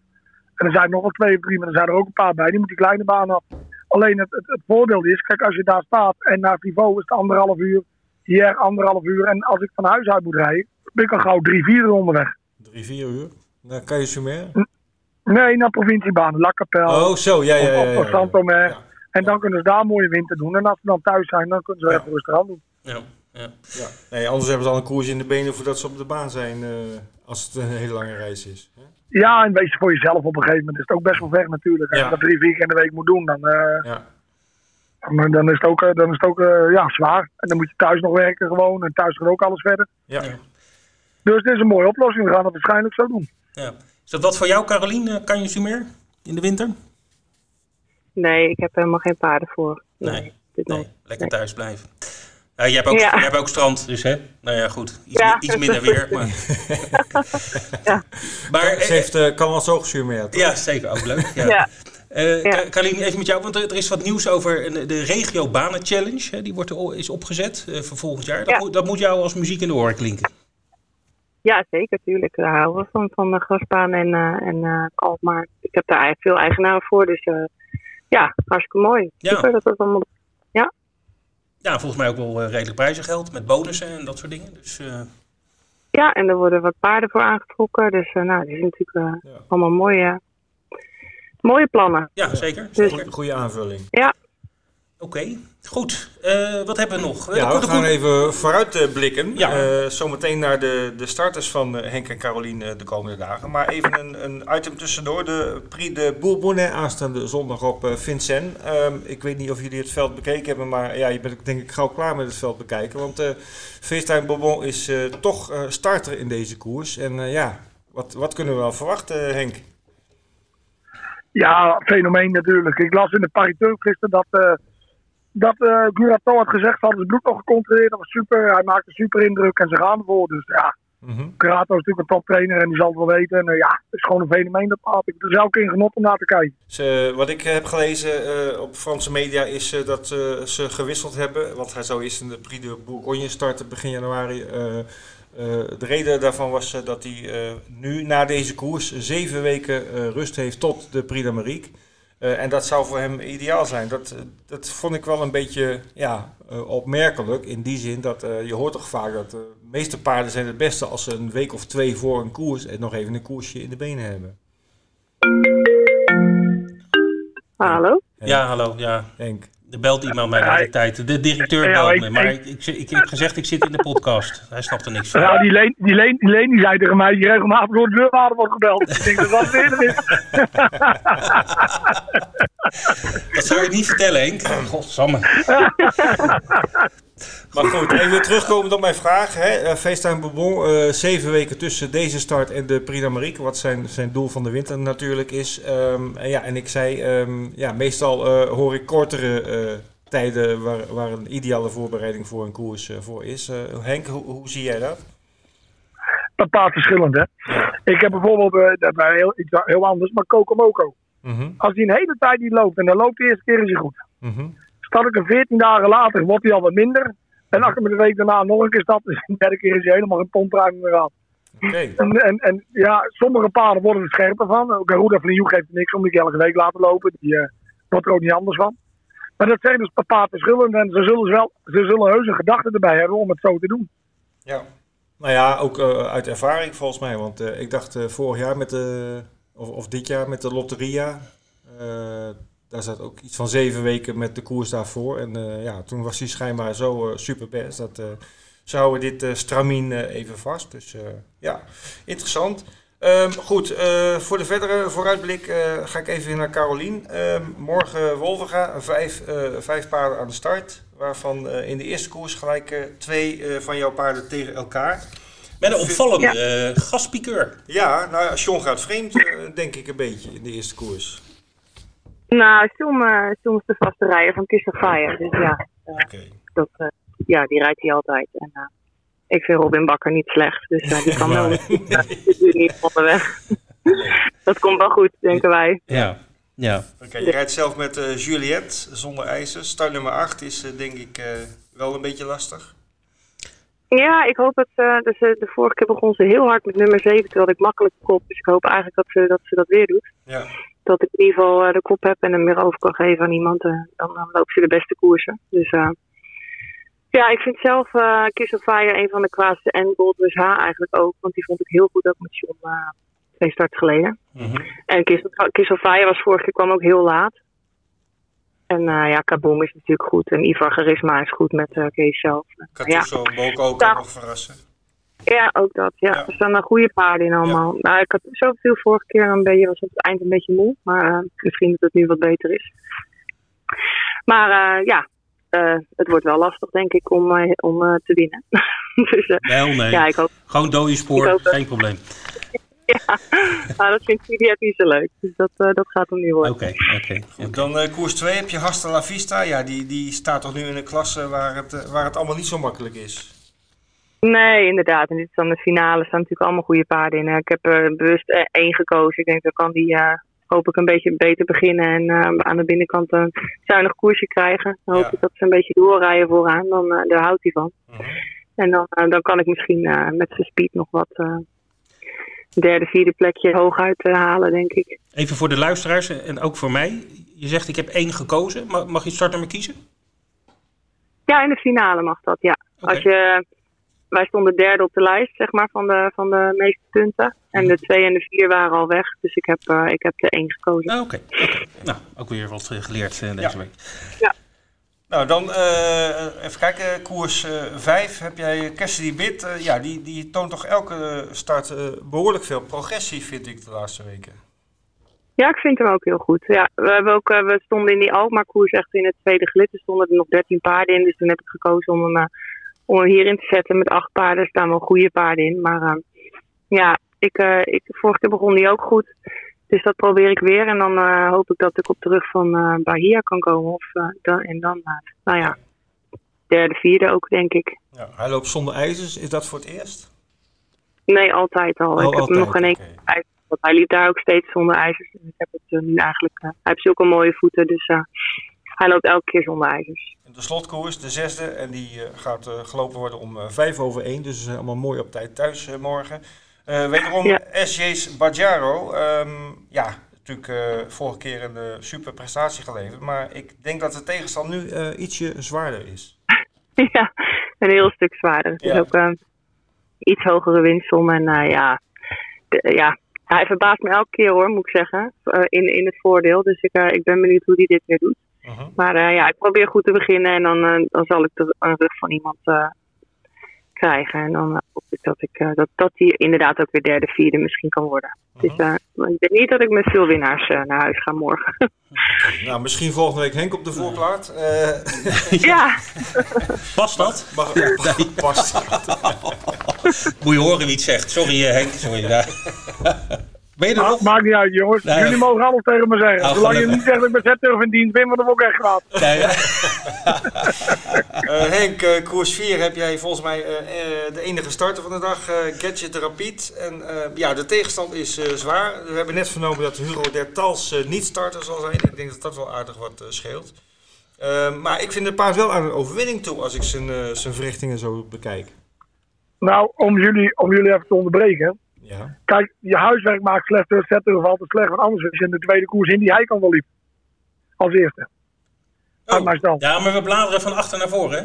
Speaker 4: En er zijn nog wel twee of drie, maar er zijn er ook een paar bij. Die moet die kleine baan af. Alleen het, het, het voordeel is, kijk, als je daar staat en naar het niveau is het anderhalf uur. Hier anderhalf uur. En als ik van huis uit moet rijden, ben ik al gauw drie, vier uur onderweg.
Speaker 1: Drie, vier uur naar Cagnes-sur-Mer?
Speaker 4: Nee, naar provinciebanen. La Capelle.
Speaker 1: Oh, zo. Ja, ja, ja.
Speaker 4: of,
Speaker 1: ja.
Speaker 4: En dan kunnen ze daar mooie winter doen. En als ze dan thuis zijn, dan kunnen ze even rustig aan doen.
Speaker 2: Ja, ja.
Speaker 1: Ja. Nee, anders hebben ze al een koers in de benen voordat ze op de baan zijn. eh, als het een hele lange reis is. Hè?
Speaker 4: Ja, en wees voor jezelf op een gegeven moment. is het ook best wel ver natuurlijk. Als
Speaker 1: Ja.
Speaker 4: je dat drie, vier keer in de week moet doen, dan, eh,
Speaker 1: Ja.
Speaker 4: dan, dan is het ook, eh, dan is het ook eh, ja, zwaar. En dan moet je thuis nog werken gewoon. En thuis gaat ook alles verder.
Speaker 1: Ja.
Speaker 4: Dus dit is een mooie oplossing. We gaan het waarschijnlijk zo doen.
Speaker 2: ja. Is dat wat voor jou, Caroline? Kan je Sumer in de winter?
Speaker 3: Nee, ik heb helemaal geen paarden voor.
Speaker 2: Nee.
Speaker 3: dit
Speaker 2: Nee,
Speaker 3: nooit.
Speaker 2: lekker
Speaker 3: Nee.
Speaker 2: thuis blijven. Ja, je, hebt ook,
Speaker 3: Ja.
Speaker 2: je hebt ook strand, dus hè? Nou ja, goed. Iets,
Speaker 3: Ja.
Speaker 2: mi- iets minder weer. Maar,
Speaker 3: Ja.
Speaker 2: maar
Speaker 1: Ze heeft uh, kan als Sur-Mer. toch?
Speaker 2: ja, zeker. Ook leuk. Ja.
Speaker 3: Ja.
Speaker 2: Eh,
Speaker 3: Ja.
Speaker 2: Ka- Caroline, even met jou, want er, er is wat nieuws over een- de Regio Banen Challenge. Hè, die wordt er, is opgezet eh, voor volgend jaar. Dat,
Speaker 3: Ja.
Speaker 2: moet, dat moet jou als muziek in de oren klinken.
Speaker 3: Ja, zeker, tuurlijk. Daar houden we van, van de grasbaan en, eh en eh Alkmaar. Ik heb daar eigenlijk veel eigenaren voor, dus eh, ja, hartstikke mooi.
Speaker 2: Ja.
Speaker 3: Super dat het allemaal...
Speaker 2: Ja, volgens mij ook wel eh, redelijk prijzengeld met bonussen en dat soort dingen. Dus eh,
Speaker 3: Ja, en er worden wat paarden voor aangetrokken, dus eh, nou, die zijn natuurlijk eh,
Speaker 1: Ja.
Speaker 3: allemaal mooie, mooie plannen.
Speaker 2: ja, zeker.
Speaker 3: Dus-
Speaker 2: zeker.
Speaker 1: Goede aanvulling.
Speaker 3: Ja,
Speaker 2: Oké, goed. Uh, wat hebben we nog?
Speaker 1: Ja, we gaan even vooruit blikken.
Speaker 2: Ja.
Speaker 1: Uh, zometeen naar de, de starters van Henk en Carolien de komende dagen. Maar even een, een item tussendoor. De Prix de Bourbonnais aanstaande zondag op Vincent. Um, ik weet niet of jullie het veld bekeken hebben, maar ja, je bent denk ik gauw klaar met het veld bekijken. Want uh, FaceTime Bourbon is toch starter in deze koers. En ja, wat, wat kunnen we wel verwachten, Henk?
Speaker 4: Ja, fenomeen natuurlijk. Ik las in de pariteur gisteren dat dat uh, Gurato had gezegd, ze hadden zijn bloed nog gecontroleerd. Dat was super. Hij maakte super indruk en ze gaan ervoor. Dus ja, mm Gurato is natuurlijk een toptrainer en die zal het wel weten. En uh, ja, het is gewoon een fenomeen dat paard. Ik heb er zelf in genot om naar te kijken.
Speaker 1: Ze, wat ik heb gelezen uh, op Franse media is dat ze gewisseld hebben. Want hij zou eerst in de Prix de Bourgogne starten begin januari. de reden daarvan was dat hij nu na deze koers zeven weken rust heeft tot de Prix. Uh, en dat zou voor hem ideaal zijn. Dat, dat vond ik wel een beetje ja, uh, opmerkelijk. In die zin dat uh, je hoort toch vaak dat de meeste paarden zijn het beste als ze een week of twee voor een koers en nog even een koersje in de benen hebben.
Speaker 3: Hallo?
Speaker 2: Ja, hallo. Ja.
Speaker 1: Henk.
Speaker 2: Er belt iemand mij de hele tijd. De directeur belt me. Maar ik, ik, ik, heb gezegd, ik zit in de podcast. Hij snapt er niks van.
Speaker 4: Ja, die Leen die, Leen, die, Leen, die zei tegen mij, die regelmatig door de deurwaarder wordt gebeld. ik denk dat dat weer is.
Speaker 2: dat zou je niet vertellen, Henk. Godsamme.
Speaker 1: Maar goed, even terugkomen op mijn vraag. Hè. Uh, FaceTime Bourbon, uh, zeven weken tussen deze start en de Prix d'Amérique. Wat zijn, zijn doel van de winter natuurlijk is. Um, en, ja, en ik zei, um, ja, meestal uh, hoor ik kortere tijden waar, waar een ideale voorbereiding voor een koers voor is. Henk, hoe, hoe zie jij dat?
Speaker 4: Bepaald verschillend, hè. Ik heb bijvoorbeeld, dat is heel, iets heel anders, maar Kokomoko. Mm -hmm. Als hij een hele tijd niet loopt en dan loopt de eerste keer is hij goed. Mm -hmm. Er 14 dagen later, wordt hij al wat minder. En achter me de week daarna nog een keer stap. Dus de derde keer is hij helemaal een pompruim meer aan.
Speaker 1: Okay.
Speaker 4: En, en, en, ja, sommige paarden worden er scherper van. Garuda van Joeg heeft niks om die elke week laten lopen. Die uh, wordt er ook niet anders van. Maar dat zijn dus per paard verschillend. En ze zullen, wel, ze zullen heus een gedachte erbij hebben om het zo te doen.
Speaker 1: Ja, nou ja, ook uh, uit ervaring volgens mij. Want uh, ik dacht vorig jaar met de, of, of dit jaar met de Lotteria daar zat ook iets van zeven weken met de koers daarvoor. En uh, ja, toen was hij schijnbaar zo uh, super best. Dat uh, ze houden dit uh, stramien even vast. Dus ja, interessant. Um, goed, voor de verdere vooruitblik ga ik even naar Carolien. Um, morgen Wolvenga, vijf, vijf paarden aan de start. Waarvan in de eerste koers gelijk twee van jouw paarden tegen elkaar.
Speaker 2: Met een opvallende ja. gaspikeur.
Speaker 1: Ja, nou, John gaat vreemd, denk ik een beetje in de eerste koers.
Speaker 3: Nou, uh, John is de vaste rijder van Kiss of Fire. Dus ja, uh,
Speaker 1: okay.
Speaker 3: dat, uh, ja, die rijdt hij altijd. En ik vind Robin Bakker niet slecht. Dus die kan wel nee. niet onderweg. dat komt wel goed, denken wij.
Speaker 2: Ja. Ja.
Speaker 1: Oké, okay, je rijdt zelf met Juliette zonder ijzer. Start nummer 8 is denk ik wel een beetje lastig.
Speaker 3: Ja, ik hoop dat ze, dus, de vorige keer begon ze heel hard met nummer 7, terwijl ik makkelijk kop. Dus ik hoop eigenlijk dat ze dat, ze dat weer doet.
Speaker 1: Ja
Speaker 3: dat ik in ieder geval uh, de kop heb en hem weer over kan geven aan iemand, uh, dan, dan loopt ze de beste koersen. Dus uh, ja, ik vind zelf uh, Kiss of Fire een van de kwaadste en Goldrush H eigenlijk ook. Want die vond ik heel goed ook met John twee starts geleden.
Speaker 1: Mm -hmm.
Speaker 3: En Kiss, Kiss of Fire was vorige keer kwam ook heel laat. En ja, Kaboom is natuurlijk goed. En Ivar Charisma is goed met Kees zelf.
Speaker 1: Katuso, ja. Boko ook nog verrassen.
Speaker 3: Ja, ook dat. Ja.
Speaker 1: Ja.
Speaker 3: Er staan er goede paarden in allemaal. Nou, ik had zoveel vorige keer een beetje, was op het eind een beetje moe. Maar uh, misschien dat het nu wat beter is. Maar uh, ja, uh, het wordt wel lastig denk ik om, om te winnen. dus,
Speaker 2: Wel, nee.
Speaker 3: Ja, ik hoop,
Speaker 2: Gewoon dode spoor, geen probleem.
Speaker 3: ja, nou, dat vindt Juliette niet zo leuk. Dus dat, dat gaat hem nu worden.
Speaker 2: Oké, oké.
Speaker 1: Goed, dan eh, koers 2 heb je Hasta La Vista. Ja, die, die staat toch nu in een klasse waar het, eh, waar het allemaal niet zo makkelijk is.
Speaker 3: Nee, inderdaad. En dit is dan de finale. Er staan natuurlijk allemaal goede paarden in. Ik heb er bewust eh, één gekozen. Ik denk, dan kan die eh, hoop ik een beetje beter beginnen. En eh, aan de binnenkant een zuinig koersje krijgen. Dan hoop
Speaker 1: Ja.
Speaker 3: ik dat ze een beetje doorrijden vooraan. Dan, eh, daar houdt hij van.
Speaker 1: Mhm.
Speaker 3: En dan, eh, dan kan ik misschien eh, met zijn speed nog wat eh, derde, vierde plekje hooguit eh, halen, denk ik.
Speaker 2: Even voor de luisteraars en ook voor mij. Je zegt ik heb één gekozen. Ma- Mag je het startnummer kiezen?
Speaker 3: Ja, in de finale mag dat, ja. Als je, wij stonden derde op de lijst, zeg maar, van de, van de meeste punten. En de twee en de vier waren al weg. Dus ik heb, eh, ik heb de één gekozen.
Speaker 2: Ah, Oké. oké. Nou, ook weer wat eh, geleerd eh, deze
Speaker 1: Ja.
Speaker 2: week.
Speaker 3: Ja.
Speaker 1: Nou, dan uh, even kijken. Koers 5 heb jij Cassidy Bit. ja, die, die toont toch elke start behoorlijk veel progressie, vind ik, de laatste weken.
Speaker 3: Ja, ik vind hem ook heel goed. Ja, we, hebben ook, we stonden in die Alkmaar-koers echt in het tweede gelid. Er stonden er nog 13 paarden in. Dus toen heb ik gekozen om hem, om hem hierin te zetten. Met acht paarden er staan wel goede paarden in. Maar ja, ik, ik, vorige keer begon die ook goed. Dus dat probeer ik weer. En dan uh, hoop ik dat ik op terug van uh, Bahia kan komen. Of, uh, dan, en dan, nou ja, derde, vierde ook, denk ik.
Speaker 1: Ja, hij loopt zonder ijzers. Is dat voor het eerst?
Speaker 3: Nee, altijd al. Oh, ik heb hem nog geen enkele okay. Want hij liep daar ook steeds zonder ijzers. En ik heb het nu eigenlijk... hij heeft zulke mooie voeten, dus hij loopt elke keer zonder ijzers.
Speaker 1: De slotkoers, de zesde. En die gaat gelopen worden om vijf over één. Dus allemaal mooi op tijd thuis morgen. Wederom ja. SJ's Bajaro. Um, ja, natuurlijk uh, vorige keer een uh, super prestatie geleverd. Maar ik denk dat de tegenstand nu ietsje zwaarder is.
Speaker 3: ja, een heel stuk zwaarder. Het ja. is ook iets hogere winstsom. En ja, de, ja, hij verbaast me elke keer hoor, moet ik zeggen. in, in het voordeel. Dus ik, ik ben benieuwd hoe hij dit weer doet. -huh. Maar ja, ik probeer goed te beginnen. En dan, dan zal ik de, een rug van iemand krijgen. En dan hoop ik dat, ik, uh, dat, dat die inderdaad ook weer derde, vierde misschien kan worden. Uh -huh. Dus uh, ik denk niet dat ik met veel winnaars uh, naar huis ga morgen.
Speaker 1: nou, misschien volgende week Henk op de voorplaat.
Speaker 3: ja.
Speaker 2: Past dat?
Speaker 1: Mag, nee. Past.
Speaker 2: Moet je horen wie het zegt. Sorry Henk. Sorry.
Speaker 4: Ben je er nog? Maakt niet uit, jongens. Nee, Jullie mogen alles tegen me zeggen. Oh, Zolang je niet zegt dat ik met Z in dienst ben, want dan word ik echt kwaad.
Speaker 2: Nee, ja.
Speaker 1: uh, Henk, uh, koers 4 heb jij volgens mij uh, de enige starter van de dag, Gadget Rapid. En ja, de tegenstand is zwaar. We hebben net vernomen dat Hugo Dertals niet starter zal zijn. Ik denk dat dat wel aardig wat scheelt. maar ik vind de paard wel aan een overwinning toe als ik zijn, zijn verrichtingen zo bekijk.
Speaker 4: Nou, om jullie, om jullie even te onderbreken.
Speaker 1: Ja.
Speaker 4: Kijk, je huiswerk maakt slecht, zet er altijd slecht. Want anders is in de tweede koers in die hij kan wel liep. Als eerste.
Speaker 2: Oh. Ja, maar we bladeren van achter naar voren, hè?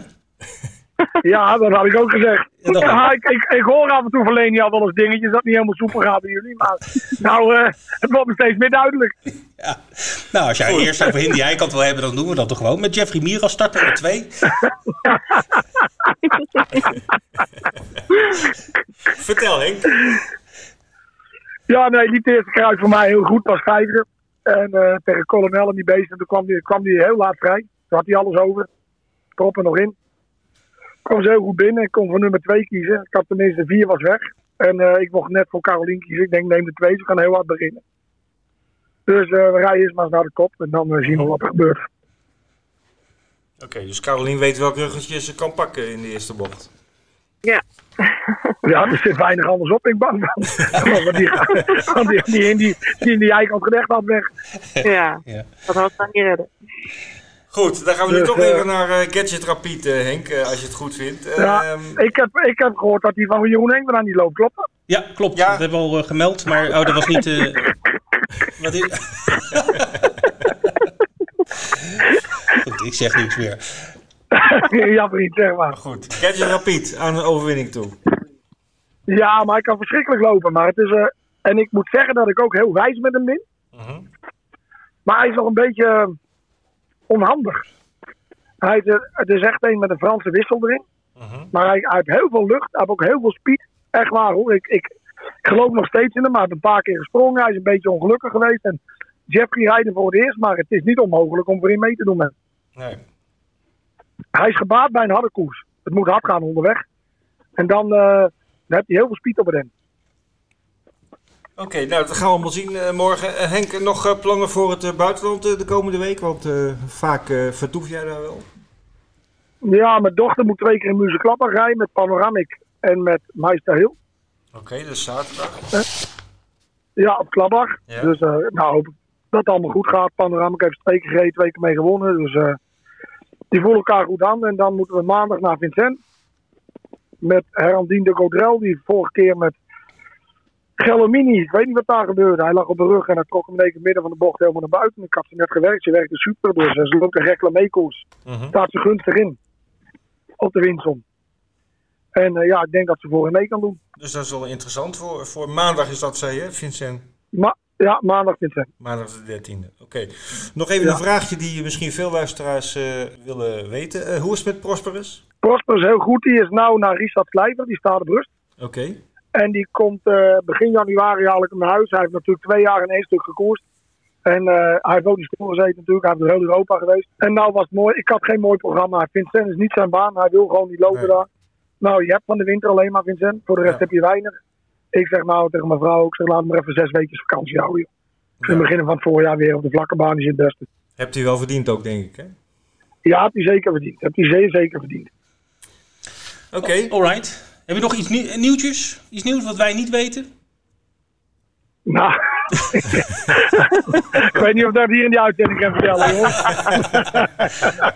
Speaker 4: ja, dat had ik ook gezegd. Ja, ja ik, ik, ik, hoor af en toe van Leni al wel eens dingetjes dat niet helemaal soepel gaat bij jullie. Maar nou, uh, het wordt me steeds meer duidelijk.
Speaker 2: Ja. Nou, als jij Goed. eerst over Hindi kant wil hebben, dan doen we dat toch gewoon. Met Jeffrey Mier als starter met twee.
Speaker 1: Vertel Henk.
Speaker 4: Ja, nee, liep de eerste keer voor mij heel goed, was vijfde. En uh, tegen Colonel en die beesten, toen kwam die, kwam die heel laat vrij. Toen had hij alles over. Prop er nog in. Kwam ze heel goed binnen. Ik kon voor nummer twee kiezen. Ik had tenminste vier was weg. En uh, ik mocht net voor Carolien kiezen. Ik denk, neem de twee. Ze gaan heel hard beginnen. Dus uh, we rijden eerst maar eens naar de kop. En dan zien we wat er gebeurt.
Speaker 1: Oké, okay, dus Carolien weet welk ruggetje ze kan pakken in de eerste bocht.
Speaker 3: Ja.
Speaker 4: Ja, er zit weinig anders op, ik bang van. Want die, die, die, in die, die in die eikant gerecht had weg.
Speaker 3: Ja, ja. dat had ze niet redden.
Speaker 1: Goed, dan gaan we nu dus, toch uh, even naar uh, Gadget Rapid, uh, Henk, als je het goed vindt.
Speaker 4: Ja, um, ik, heb, ik heb gehoord dat die van Jeroen Henk aan die loopt, klopt dat?
Speaker 2: Ja, klopt. Ja. Dat hebben we al gemeld, maar oh, dat was niet... wat is... goed, ik zeg niks meer.
Speaker 4: ja, vriend, zeg maar.
Speaker 1: Goed, Gadget Rapid aan een overwinning toe.
Speaker 4: Ja, maar hij kan verschrikkelijk lopen. Maar het is, uh, en ik moet zeggen dat ik ook heel wijs met hem ben.
Speaker 1: Uh -huh.
Speaker 4: Maar hij is wel een beetje uh, onhandig. Hij is, het is echt een met een Franse wissel erin.
Speaker 1: Uh -huh.
Speaker 4: Maar hij, hij, heeft heel veel lucht. Hij heeft ook heel veel speed. Echt waar hoor. Ik, ik, ik geloof nog steeds in hem. Hij heeft een paar keer gesprongen. Hij is een beetje ongelukkig geweest. En Jeffrey rijden voor het eerst. Maar het is niet onmogelijk om voor hem mee te doen met
Speaker 1: Nee.
Speaker 4: Hij is gebaat bij een harde koers. Het moet hard gaan onderweg. En dan... Uh, dan heb je heel veel speed op het end.
Speaker 1: Oké, okay, nou dat gaan we allemaal zien uh, morgen. Uh, Henk, nog uh, plannen voor het buitenland de komende week? Want vaak vertoef jij daar wel.
Speaker 4: Ja, mijn dochter moet twee keer in Muzeklappar rijden met Panoramic en met Meister Hill.
Speaker 1: Oké, okay, dus zaterdag.
Speaker 4: ja, op Klappar. Ja. Dus nou hoop ik dat het allemaal goed gaat. Panoramic heeft twee keer gereden, twee keer mee gewonnen. Dus die voelen elkaar goed aan. En dan moeten we maandag naar Vincent met Herandien de Godrel, die vorige keer met Gelomini, ik weet niet wat daar gebeurde. Hij lag op de rug en hij trok hem in één midden van de bocht helemaal naar buiten. Ik had ze net gewerkt, ze werkte super, dus ze loopt een reclamekoers.
Speaker 1: Uh -huh.
Speaker 4: Staat ze gunstig in, op de winsom. En uh, ja, ik denk dat ze voor hem mee kan doen.
Speaker 1: Dus dat is wel interessant. Voor, voor maandag is dat, zei je, Vincent?
Speaker 4: Ja, maandag Vincent.
Speaker 1: Maandag de 13e. Oké. Nog even
Speaker 4: Ja.
Speaker 1: een vraagje die misschien veel luisteraars eh, willen weten. Eh, hoe is het met Prosperus?
Speaker 4: Prosper is heel goed. Die is nou naar Richard Kleiver. Die staat op rust.
Speaker 1: Oké.
Speaker 4: En die komt eh, begin januari haal ik hem naar huis. Hij heeft natuurlijk twee jaar in één stuk gekoerst. En hij heeft ook in school gezeten natuurlijk. Hij heeft door heel Europa geweest. En nou was het mooi. Ik had geen mooi programma. Vincent is niet zijn baan. Hij wil gewoon niet lopen
Speaker 1: Nee.
Speaker 4: daar. Nou, je hebt van de winter alleen maar Vincent. Voor de rest
Speaker 1: Ja.
Speaker 4: heb je weinig. Ik zeg nou tegen mijn vrouw. Ik zeg laat maar even zes weken vakantie houden. joh. In het
Speaker 1: Ja.
Speaker 4: begin van het voorjaar weer op de vlakke baan is het beste.
Speaker 1: Hebt u wel verdiend ook, denk ik, hè?
Speaker 4: Ja, heb hij zeker verdiend. Heb hij zeer zeker verdiend.
Speaker 1: Oké.
Speaker 2: Alright. Heb je nog iets nieuw- nieuwtjes? Iets nieuws wat wij niet weten?
Speaker 4: Nou, ik weet niet of ik dat hier in die uitzending kan vertellen, hoor.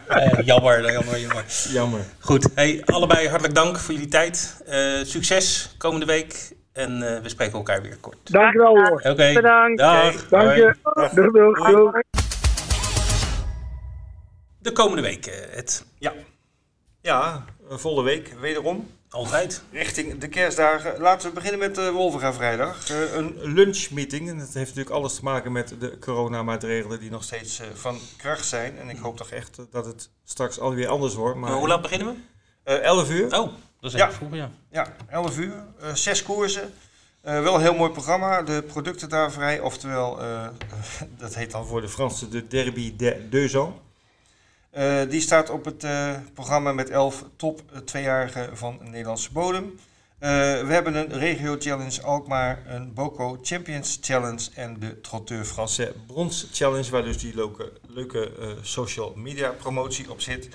Speaker 2: Eh, jammer, jammer, jammer.
Speaker 1: Jammer.
Speaker 2: Goed, hey, allebei hartelijk dank voor jullie tijd. Eh, succes komende week en eh, we spreken elkaar weer kort.
Speaker 4: Dankjewel, hoor.
Speaker 2: Oké,
Speaker 3: Bedankt.
Speaker 2: dag.
Speaker 4: Dank je. Doeg, doeg, doeg.
Speaker 2: De komende week, eh, het
Speaker 1: Ja. Ja, een volle week, wederom.
Speaker 2: altijd.
Speaker 1: Richting de kerstdagen. Laten we beginnen met de Wolverga vrijdag. Eh, een lunchmeeting. En dat heeft natuurlijk alles te maken met de coronamaatregelen die nog steeds eh, van kracht zijn. En ik hoop toch echt eh, dat het straks alweer anders wordt. Maar
Speaker 2: Maar hoe laat beginnen we?
Speaker 1: Eh, 11 uur.
Speaker 2: Oh, dat is
Speaker 1: Ja.
Speaker 2: ja.
Speaker 1: Ja, 11 uur. Eh, zes koersen. Eh, wel een heel mooi programma. De producten daar vrij. Oftewel, eh, dat heet dan voor de Fransen de Derby Ans. Eh, die staat op het programma met 11 top tweejarigen van Nederlandse bodem. We hebben een Regio Challenge Alkmaar, een Boco Champions Challenge en de Trotteur Français Brons Challenge, waar dus die leuke, leuke social media promotie op zit.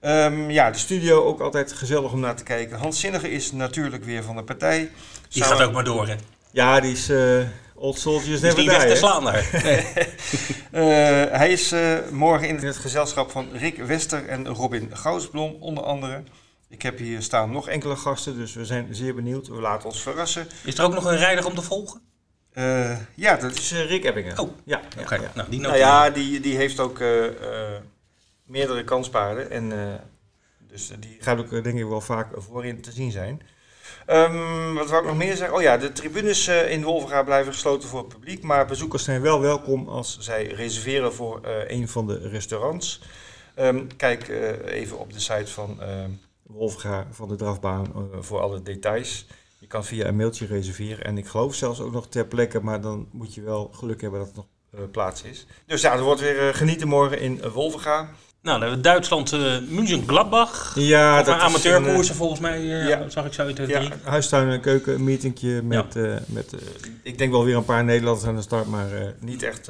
Speaker 1: Ehm, ja, de studio ook altijd gezellig om naar te kijken. Hans Zinnige is natuurlijk weer van de partij.
Speaker 2: Die gaat ook maar door, hè.
Speaker 1: Ja, die is eh, Old Soldiers
Speaker 2: Die is
Speaker 1: Never Die.
Speaker 2: weg te slaan daar.
Speaker 1: Eh, hij is eh, morgen in het gezelschap van Rick Wester en Robin Goudsblom, onder andere. Ik heb hier staan nog enkele gasten, dus we zijn zeer benieuwd. We laten ons verrassen.
Speaker 2: Is er ook nog een rijder om te volgen?
Speaker 1: Ja, dat is Rick Ebbingen.
Speaker 2: Oh,
Speaker 1: ja, ja,
Speaker 2: Oké,
Speaker 1: ja.
Speaker 2: nou die
Speaker 1: Nou ja, die, die heeft ook meerdere kanspaarden. En, eh, dus die gaat ook eh, denk ik wel vaak voorin te zien zijn. Ehm, wat wou ik nog meer zeggen? Oh ja, de tribunes eh, in Wolverga blijven gesloten voor het publiek. Maar bezoekers zijn wel welkom als zij reserveren voor eh, een van de restaurants. Ehm, kijk eh, even op de site van ehm Wolverga van de drafbaan eh, voor alle details. Je kan via een mailtje reserveren. En ik geloof zelfs ook nog ter plekke, maar dan moet je wel geluk hebben dat er nog eh, plaats is. Dus ja, er wordt weer eh, genieten morgen in uh, Wolverga.
Speaker 2: Nou, dan hebben we Duitsland, uh, München, Gladbach.
Speaker 1: Ja,
Speaker 2: dat is amateurkoersen
Speaker 1: een,
Speaker 2: volgens mij, uh,
Speaker 1: ja.
Speaker 2: zag ik zo uit de
Speaker 1: ja,
Speaker 2: drie.
Speaker 1: huistuin- en keuken, een meetingje met, ja. uh, met ik denk wel weer een paar Nederlanders aan de start, maar niet echt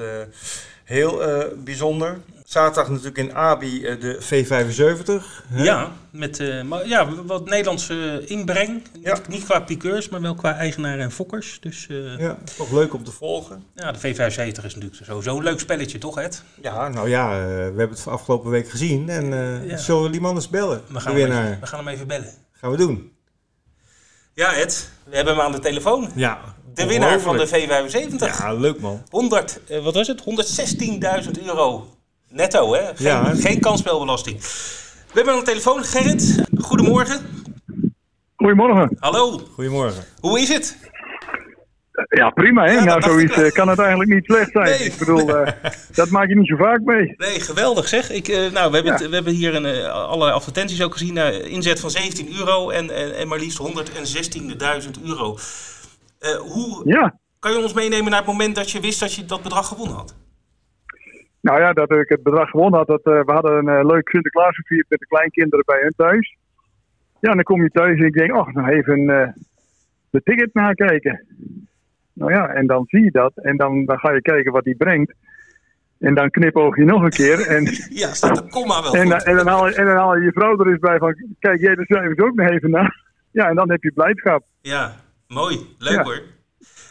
Speaker 1: heel uh, bijzonder. Zaterdag natuurlijk in Abi de V75.
Speaker 2: Hè? Ja, met uh, maar, ja, wat Nederlandse inbreng. Ja. Niet, qua piqueurs, maar wel qua eigenaren en fokkers. Dus, uh,
Speaker 1: ja, toch leuk om te volgen.
Speaker 2: Ja, de V75 is natuurlijk sowieso een leuk spelletje, toch Ed?
Speaker 1: Ja, nou ja, uh, we hebben het afgelopen week gezien. En ja. zullen we die man eens bellen?
Speaker 2: We gaan, hem even, we gaan hem even bellen.
Speaker 1: Gaan we doen.
Speaker 2: Ja Ed, we hebben hem aan de telefoon.
Speaker 1: Ja,
Speaker 2: de winnaar van de V75.
Speaker 1: Ja, leuk man.
Speaker 2: 100, uh, wat was het? 116.000 euro netto, hè? Geen, ja. geen kansspelbelasting. We hebben aan de telefoon Gerrit. Goedemorgen.
Speaker 4: Goedemorgen.
Speaker 2: Hallo.
Speaker 1: Goedemorgen.
Speaker 2: Hoe is het?
Speaker 4: Ja, prima hè. Ja, nou, zoiets uh, kan het eigenlijk niet slecht zijn. Nee. Ik bedoel, uh, dat maak je niet zo vaak mee.
Speaker 2: Nee, geweldig zeg. Ik, uh, nou, we, hebben ja. het, we hebben hier een, uh, allerlei advertenties ook gezien. inzet van 17 euro en, en, en maar liefst 116.000 euro. Hoe
Speaker 4: ja.
Speaker 2: kan je ons meenemen naar het moment dat je wist dat je dat bedrag gewonnen had?
Speaker 4: Nou ja, dat ik het bedrag gewonnen had. Dat, we hadden een leuk Sinterklaas gevierd met de kleinkinderen bij hun thuis. Ja, en dan kom je thuis en ik denk, oh, nog even de ticket nakijken. Nou ja, en dan zie je dat. En dan, dan ga je kijken wat die brengt. En dan knipoog je nog een keer. En,
Speaker 2: ja, staat de komma wel
Speaker 4: en,
Speaker 2: goed.
Speaker 4: En dan, haal je, en dan haal je je vrouw er eens bij van... Kijk, jij de cijfers ook nog even na. Ja, en dan heb je blijdschap.
Speaker 2: Ja, mooi. Leuk
Speaker 4: ja.
Speaker 2: hoor.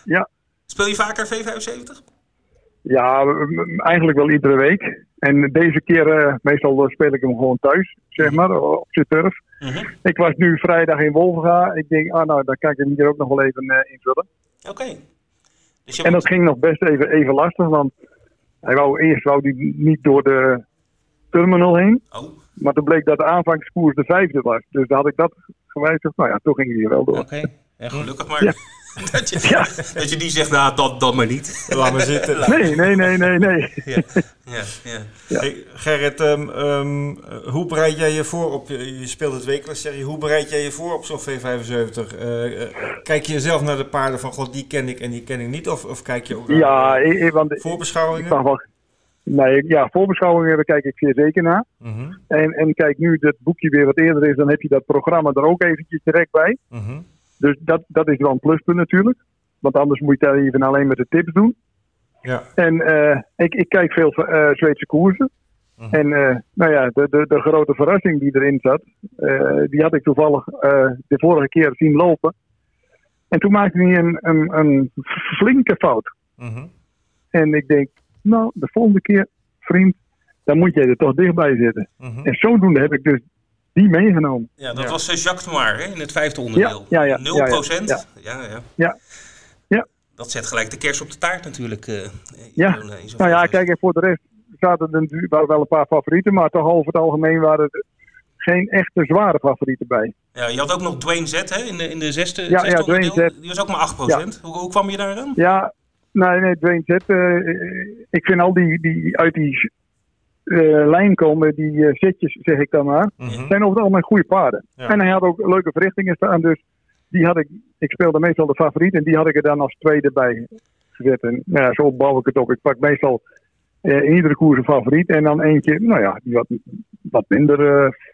Speaker 4: Ja.
Speaker 2: Speel je vaker V75?
Speaker 4: Ja, eigenlijk wel iedere week. En deze keer, uh, meestal speel ik hem gewoon thuis, zeg maar, op zijn turf.
Speaker 2: Mm -hmm.
Speaker 4: Ik was nu vrijdag in Wolvenga. Ik denk, ah nou, dan kan ik hem hier ook nog wel even uh, invullen.
Speaker 2: Oké. Okay.
Speaker 4: Dus en dat moet... ging nog best even, even lastig, want hij wou, eerst wou hij niet door de terminal heen.
Speaker 2: Oh.
Speaker 4: Maar toen bleek dat de aanvangskoers de vijfde was. Dus dan had ik dat gewijzigd. Nou ja, toen ging hij er wel door.
Speaker 2: Oké, okay. Ja, gelukkig maar.
Speaker 4: Ja.
Speaker 2: dat, je, ja. dat je die zegt, nou, dat, dan maar niet.
Speaker 1: Laat maar zitten.
Speaker 5: Nee, nee, nee, nee, nee. Ja,
Speaker 1: ja, ja. Hey, Gerrit, um, um, hoe bereid jij je voor op, je speelt het wekelijks, zeg je, hoe bereid jij je voor op zo'n V75? Uh, uh, kijk je zelf naar de paarden van, god, die ken ik en die ken ik niet? Of, of kijk je ook naar
Speaker 5: ja, ik, want,
Speaker 1: voorbeschouwingen?
Speaker 5: Ik wel, nee, ja, voorbeschouwingen daar kijk ik zeer zeker naar.
Speaker 1: Mm -hmm.
Speaker 5: en, en kijk, nu dat boekje weer wat eerder is, dan heb je dat programma er ook eventjes direct bij.
Speaker 1: Mm -hmm.
Speaker 5: Dus dat, dat is wel een pluspunt natuurlijk. Want anders moet je daar even alleen met de tips doen.
Speaker 1: Ja.
Speaker 5: En uh, ik, ik kijk veel uh, Zweedse koersen.
Speaker 1: Mhm.
Speaker 5: En uh, nou ja, de, de, de grote verrassing die erin zat, die had ik toevallig de vorige keer zien lopen. En toen maakte hij een, een, een flinke fout.
Speaker 1: -hmm.
Speaker 5: En ik denk, nou, de volgende keer, vriend, dan moet jij er toch dichtbij zitten.
Speaker 1: Mm -hmm.
Speaker 5: En zodoende heb ik dus die meegenomen.
Speaker 2: Ja, dat ja. was Jacques Noir hè, in het vijfde onderdeel.
Speaker 5: Ja, ja,
Speaker 2: 0 procent.
Speaker 5: Ja,
Speaker 2: ja, ja.
Speaker 5: ja. ja.
Speaker 2: Dat zet gelijk de kers op de taart natuurlijk. Uh,
Speaker 5: ja, zo nou ja, kijk, en voor de rest zaten er waren wel een paar favorieten, maar toch over het algemeen waren er geen echte zware favorieten bij.
Speaker 2: Ja, je had ook nog Dwayne Z hè, in, de, in de zesde,
Speaker 5: ja,
Speaker 2: zesde
Speaker 5: ja, Dwayne
Speaker 2: onderdeel.
Speaker 5: Z.
Speaker 2: Die was ook maar 8 procent. Hoe, hoe kwam je daar aan?
Speaker 5: Ja, nee, nee, Dwayne Z. Uh, ik vind al die, die uit die uh, lijn komen, die uh, zetjes, zeg ik dan maar,
Speaker 1: mm -hmm.
Speaker 5: zijn over het algemeen goede paarden.
Speaker 1: Ja.
Speaker 5: En hij had ook leuke verrichtingen staan, dus die had ik, ik speelde meestal de favoriet en die had ik er dan als tweede bij gezet. En nou ja, zo bouw ik het op. Ik pak meestal uh, in iedere koers een favoriet en dan eentje, nou ja, die wat, wat minder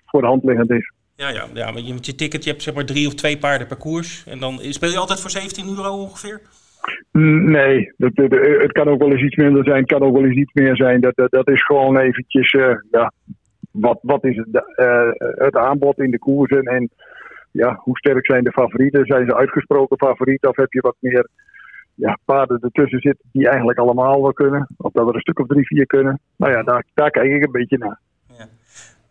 Speaker 5: voor de hand liggend is.
Speaker 2: Ja, ja, ja, maar je, met je ticket, je hebt zeg maar drie of twee paarden per koers. En dan speel je altijd voor 17 euro ongeveer?
Speaker 5: Nee, dat, dat, het kan ook wel eens iets minder zijn, het kan ook wel eens iets meer zijn. Dat, dat, is gewoon eventjes, uh, ja, wat, wat is het, uh, het aanbod in de koersen en ja, hoe sterk zijn de favorieten? Zijn ze uitgesproken favoriet of heb je wat meer ja, paarden ertussen zitten die eigenlijk allemaal wel kunnen? Of dat er een stuk of drie, vier kunnen? Nou ja, daar, daar kijk ik een beetje naar.
Speaker 2: Ja.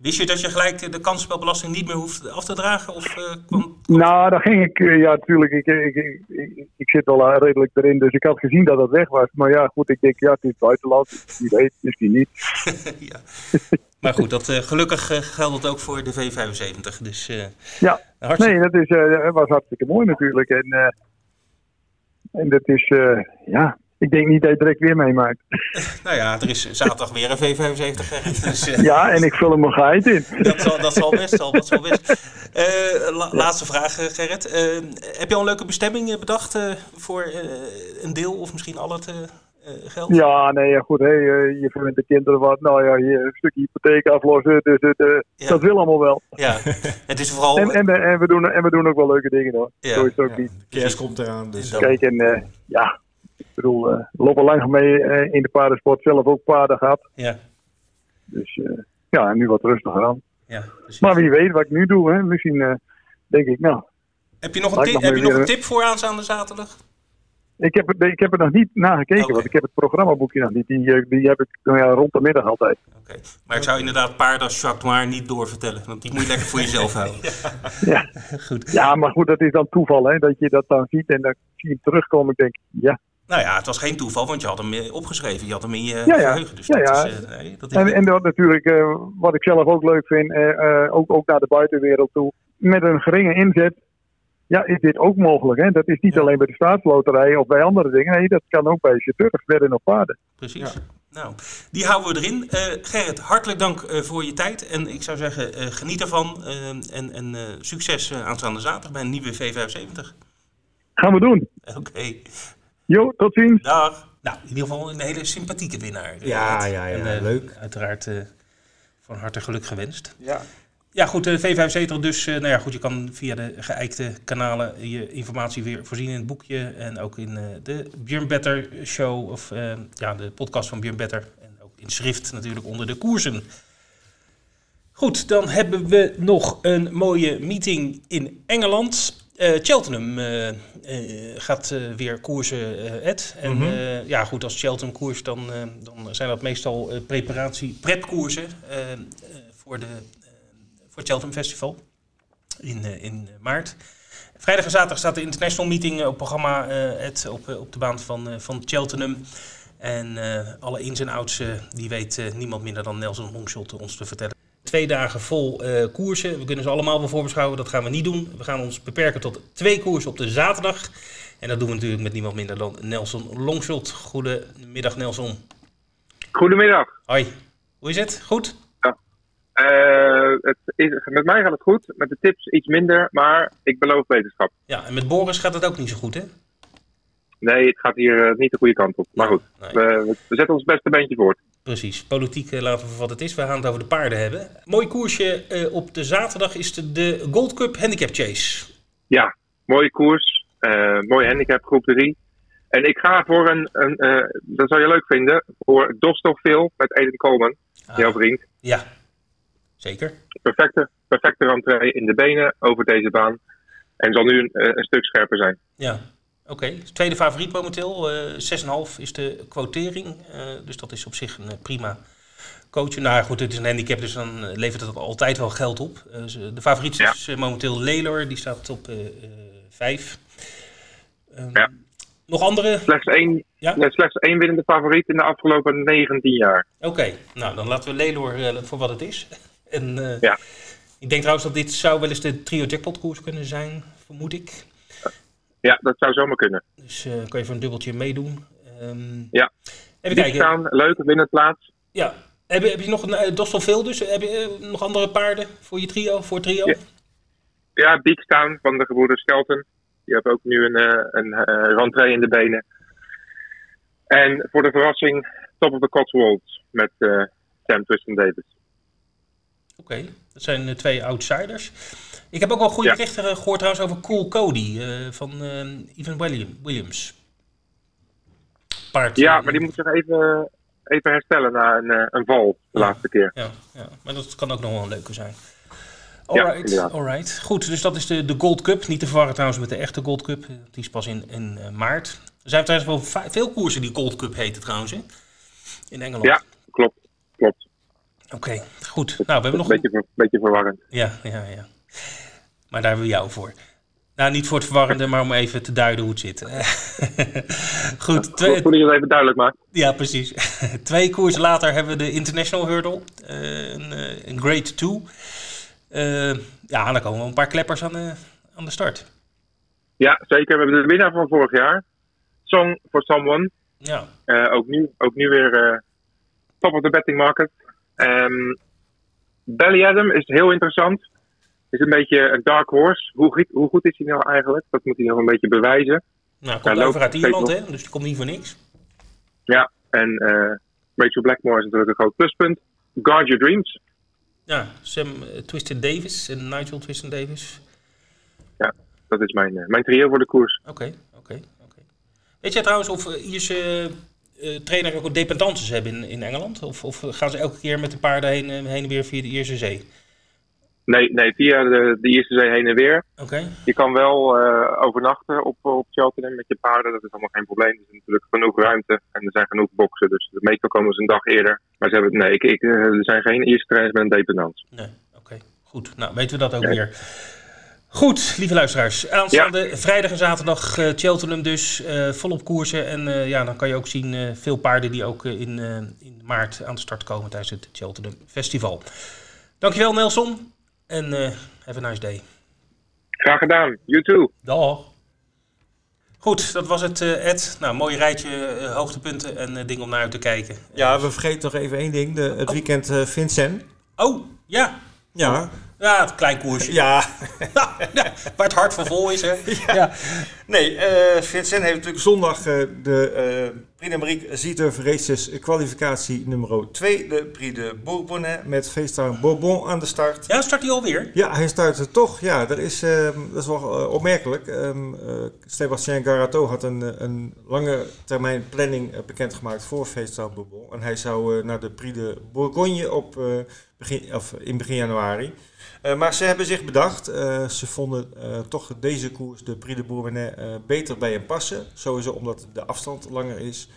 Speaker 2: Wist je dat je gelijk de kansspelbelasting niet meer hoeft af te dragen? Of, uh, kwam.
Speaker 5: Nou, daar ging ik, uh, ja, natuurlijk. Ik, ik, ik, ik, ik zit uh, redelijk erin, dus ik had gezien dat het weg was. Maar ja, goed, ik denk, ja, het is buitenland. Wie weet, misschien niet.
Speaker 2: ja. Maar goed, dat, gelukkig geldt het ook voor de V75. Dus,
Speaker 5: ja,
Speaker 2: hartstikke...
Speaker 5: nee, dat is, was hartstikke mooi natuurlijk. En, en dat is, ja, ik denk niet dat je direct weer meemaakt.
Speaker 2: nou ja, er is zaterdag weer een V75. Dus, uh,
Speaker 5: ja, en ik vul hem een geit in.
Speaker 2: dat, zal, dat zal best al. Dat zal best. Uh, la, laatste vraag, Gerrit. Uh, heb je al een leuke bestemming bedacht voor een deel of misschien al het geld?
Speaker 5: Ja, nee, ja, goed. Hey, je vindt de kinderen wat. Nou ja, hier een stukje hypotheek aflossen. Dus het, ja. dat wil allemaal wel.
Speaker 2: Ja, het is vooral...
Speaker 5: en, en, en, we doen, en we doen ook wel leuke dingen hoor. Ja. Zo is het ook
Speaker 1: ja.
Speaker 5: niet.
Speaker 1: Kerst komt eraan. Dus
Speaker 5: Kijk, en ja, ik bedoel, uh, we lopen lang mee uh, in de paardensport zelf ook paarden gehad.
Speaker 2: Ja.
Speaker 5: Dus uh, ja, nu wat rustiger aan.
Speaker 2: Ja,
Speaker 5: maar wie weet wat ik nu doe, hè. misschien denk ik, nou.
Speaker 2: Heb je nog een, tip, heb je nog een tip voor aanstaande zaterdag?
Speaker 5: Ik heb, ik heb er nog niet naar gekeken, okay. want ik heb het programmaboekje nog niet. Die, die heb ik nou ja, rond de middag altijd.
Speaker 2: Oké, okay. maar ik zou inderdaad paarden als Jacques Noir niet doorvertellen, want die moet je lekker voor jezelf houden.
Speaker 5: ja.
Speaker 2: goed.
Speaker 5: ja, maar goed, dat is dan toeval, hè, dat je dat dan ziet en dan zie je hem terugkomen. Ik denk, ja,
Speaker 2: nou ja, het was geen toeval, want je had hem opgeschreven. Je had hem in je
Speaker 5: ja, ja.
Speaker 2: geheugen. Dus
Speaker 5: ja, ja.
Speaker 2: Is, uh, nee, dat is
Speaker 5: en, en dat natuurlijk, uh, wat ik zelf ook leuk vind, uh, ook, ook naar de buitenwereld toe. Met een geringe inzet, ja, is dit ook mogelijk. Hè? Dat is niet alleen bij de staatsloterij of bij andere dingen. Nee, dat kan ook bij chauffeurs, wedden op paarden.
Speaker 2: Precies. Nou, die houden we erin. Eh, Gerrit, hartelijk dank eh, voor je tijd. En ik zou zeggen, eh, geniet ervan. eh, en en eh, succes eh, aanstaande zaterdag bij een nieuwe V75.
Speaker 5: Gaan we doen.
Speaker 2: Oké,
Speaker 5: Jo, tot ziens.
Speaker 2: dag. Nou, in ieder geval een hele sympathieke winnaar. eh,
Speaker 1: Ja, ja, ja,
Speaker 2: En, eh,
Speaker 1: leuk.
Speaker 2: Uiteraard eh, van harte geluk gewenst.
Speaker 1: Ja.
Speaker 2: Ja, goed, de V75 dus. eh, nou ja, goed, je kan via de geëikte kanalen je informatie weer voorzien in het boekje. En ook in eh, de Björn Better show, of eh, ja, de podcast van Björn Better. En ook in schrift natuurlijk onder de koersen. Goed, dan hebben we nog een mooie meeting in Engeland. Eh, Cheltenham eh, eh, gaat weer koersen, Ed. En
Speaker 1: Mhm.
Speaker 2: ja, goed, als Cheltenham koers, dan, dan zijn dat meestal preparatie, prepkoersen voor, de, voor het Cheltenham Festival in, in maart. Vrijdag en zaterdag staat de international meeting op programma, Ed, op, op de baan van, van Cheltenham. En alle ins en outs, die weet niemand minder dan Nelson Longshot ons te vertellen. Twee dagen vol eh, koersen. We kunnen ze allemaal wel voorbeschouwen, dat gaan we niet doen. We gaan ons beperken tot twee koersen op de zaterdag. En dat doen we natuurlijk met niemand minder dan Nelson Longshot. Goedemiddag Nelson.
Speaker 6: Goedemiddag.
Speaker 2: Hoi, hoe is het? Goed?
Speaker 6: Uh, het is, met mij gaat het goed, met de tips iets minder, maar ik beloof wetenschap.
Speaker 2: Ja, en met Boris gaat het ook niet zo goed, hè?
Speaker 6: Nee, het gaat hier uh, niet de goede kant op. Maar goed,
Speaker 2: Nee.
Speaker 6: we, we zetten ons beste beentje voort.
Speaker 2: Precies, politiek eh, laten we voor wat het is. We gaan het over de paarden hebben. Mooi koersje eh, op de zaterdag is de, de Gold Cup Handicap Chase.
Speaker 6: Ja, mooie koers, mooie handicap groep 3. En ik ga voor een, een dat zou je leuk vinden, voor Dostofville met Eden Coleman, ah. jouw vriend.
Speaker 2: Ja, zeker.
Speaker 6: Perfecte, perfecte rentree in de benen over deze baan. En zal nu een, een stuk scherper zijn.
Speaker 2: Ja, oké. Okay. Tweede favoriet momenteel. Uh, 6,5 is de quotering. Uh, dus dat is op zich een prima coach. Nou goed, het is een handicap, dus dan levert het altijd wel geld op. Uh, de favoriet ja. is momenteel Lelor, die staat op 5. Um,
Speaker 6: ja.
Speaker 2: Nog andere?
Speaker 6: Slechts één, ja? nee, slechts één winnende favoriet in de afgelopen 19 jaar.
Speaker 2: Oké, okay. nou dan laten we Lelor uh, voor wat het is. en, uh,
Speaker 6: ja.
Speaker 2: Ik denk trouwens dat dit zou wel eens de trio jackpot koers kunnen zijn, vermoed ik.
Speaker 6: Ja, dat zou zomaar kunnen.
Speaker 2: Dus uh, kan je voor een dubbeltje meedoen. Um,
Speaker 6: ja.
Speaker 2: Even kijken.
Speaker 6: Staan, leuk, winnen plaats.
Speaker 2: Ja. Heb je, heb je nog een uh, veel dus? Heb je uh, nog andere paarden voor je trio, voor trio?
Speaker 6: Ja, ja Beakstown van de gebroeders Skelton. Die hebben ook nu een, uh, een rentree in de benen. En voor de verrassing Top of the Cotswolds met Sam Twiston Davis.
Speaker 2: Oké, okay. Dat zijn de twee outsiders. Ik heb ook wel goede ja. berichten gehoord trouwens over Cool Cody uh, van uh, Evan William, Williams. Paard,
Speaker 6: ja, maar die moet zich even, even herstellen na een, een val de
Speaker 2: ja,
Speaker 6: laatste keer.
Speaker 2: Ja, ja, maar dat kan ook nog wel een leuke zijn. Alright, ja, alright. Goed, dus dat is de, de Gold Cup. Niet te verwarren trouwens met de echte Gold Cup. Die is pas in, in uh, maart. Er zijn trouwens wel veel koersen die Gold Cup heten trouwens, hè? In Engeland.
Speaker 6: Ja, klopt. klopt.
Speaker 2: Oké, okay, goed. Nou, we hebben nog
Speaker 6: een beetje, ver, beetje verwarrend.
Speaker 2: Ja, ja, ja. Maar daar hebben we jou voor. Nou, niet voor het verwarrende, maar om even te duiden hoe het zit. Goed.
Speaker 6: Twee... Goed dat je het even duidelijk maakt.
Speaker 2: Ja, precies. Twee koersen later hebben we de International Hurdle. Uh, een, uh, een Grade 2. Uh, ja, dan komen wel een paar kleppers aan de, aan de start.
Speaker 6: Ja, zeker. We hebben de winnaar van vorig jaar. Song for Someone.
Speaker 2: Ja.
Speaker 6: Uh, ook, nu, ook nu weer uh, top of the betting market. Um, Belly Adam is heel interessant. Is een beetje een dark horse. Hoe, hoe goed is hij nou eigenlijk? Dat moet hij nog een beetje bewijzen.
Speaker 2: Nou, komt over uit Ierland, hè? Dus die komt niet voor niks.
Speaker 6: Ja, en uh, Rachel Blackmore is natuurlijk een groot pluspunt. Guard Your Dreams.
Speaker 2: Ja, Sam uh, Twisted Davis en Nigel Twisted Davis.
Speaker 6: Ja, dat is mijn, uh, mijn trio voor de koers.
Speaker 2: Oké, okay, oké, okay, oké. Okay. Weet jij trouwens of Ierse uh, trainers ook dependances hebben in, in Engeland? Of, of gaan ze elke keer met de paarden heen, heen en weer via de Ierse Zee?
Speaker 6: Nee, nee via de, de Ierse Zee heen en weer.
Speaker 2: Oké.
Speaker 6: Je kan wel overnachten op, op Cheltenham met je paarden. Dat is allemaal geen probleem. Er is natuurlijk genoeg ruimte en er zijn genoeg boxen. Dus meestal komen ze een dag eerder. Maar ze hebben, nee, ik, ik, er zijn geen Ierse trainers met een dependance.
Speaker 2: Nee, oké. Goed, nou weten we dat ook ja. weer. Goed, lieve luisteraars. Aanstaande ja. vrijdag en zaterdag uh, Cheltenham dus. Uh, volop koersen. En uh, ja, dan kan je ook zien veel paarden die ook in, in maart aan de start komen tijdens het Cheltenham Festival. Dankjewel Nelson. En have a nice day.
Speaker 6: Graag gedaan. You too.
Speaker 2: Dag. Goed, dat was het, Ed. Nou, mooi rijtje hoogtepunten en dingen om naar uit te kijken.
Speaker 1: Ja, we vergeten nog even één ding. De, het oh. weekend Vincent.
Speaker 2: Oh, ja.
Speaker 1: Ja.
Speaker 2: Ja, het klein koersje.
Speaker 1: Ja.
Speaker 2: Waar het hart van vol is, hè?
Speaker 1: Ja. ja. Nee, uh, Vincent heeft natuurlijk zondag uh, de uh, Prix Zieturf Races kwalificatie nummer 2. De Prix de met feestdag Bourbon aan de start.
Speaker 2: Ja, start hij alweer?
Speaker 1: Ja, hij start toch. Ja, dat is, dat is wel opmerkelijk. Um, Sébastien Garato had een, een lange termijn planning bekendgemaakt voor feestdag Bourbon. En hij zou naar de Prix de Bourgogne op, begin, of in begin januari. Uh, maar ze hebben zich bedacht. Uh, ze vonden uh, toch deze koers, de Prix de Bourbonnais, beter bij hem passen. Sowieso omdat de afstand langer is.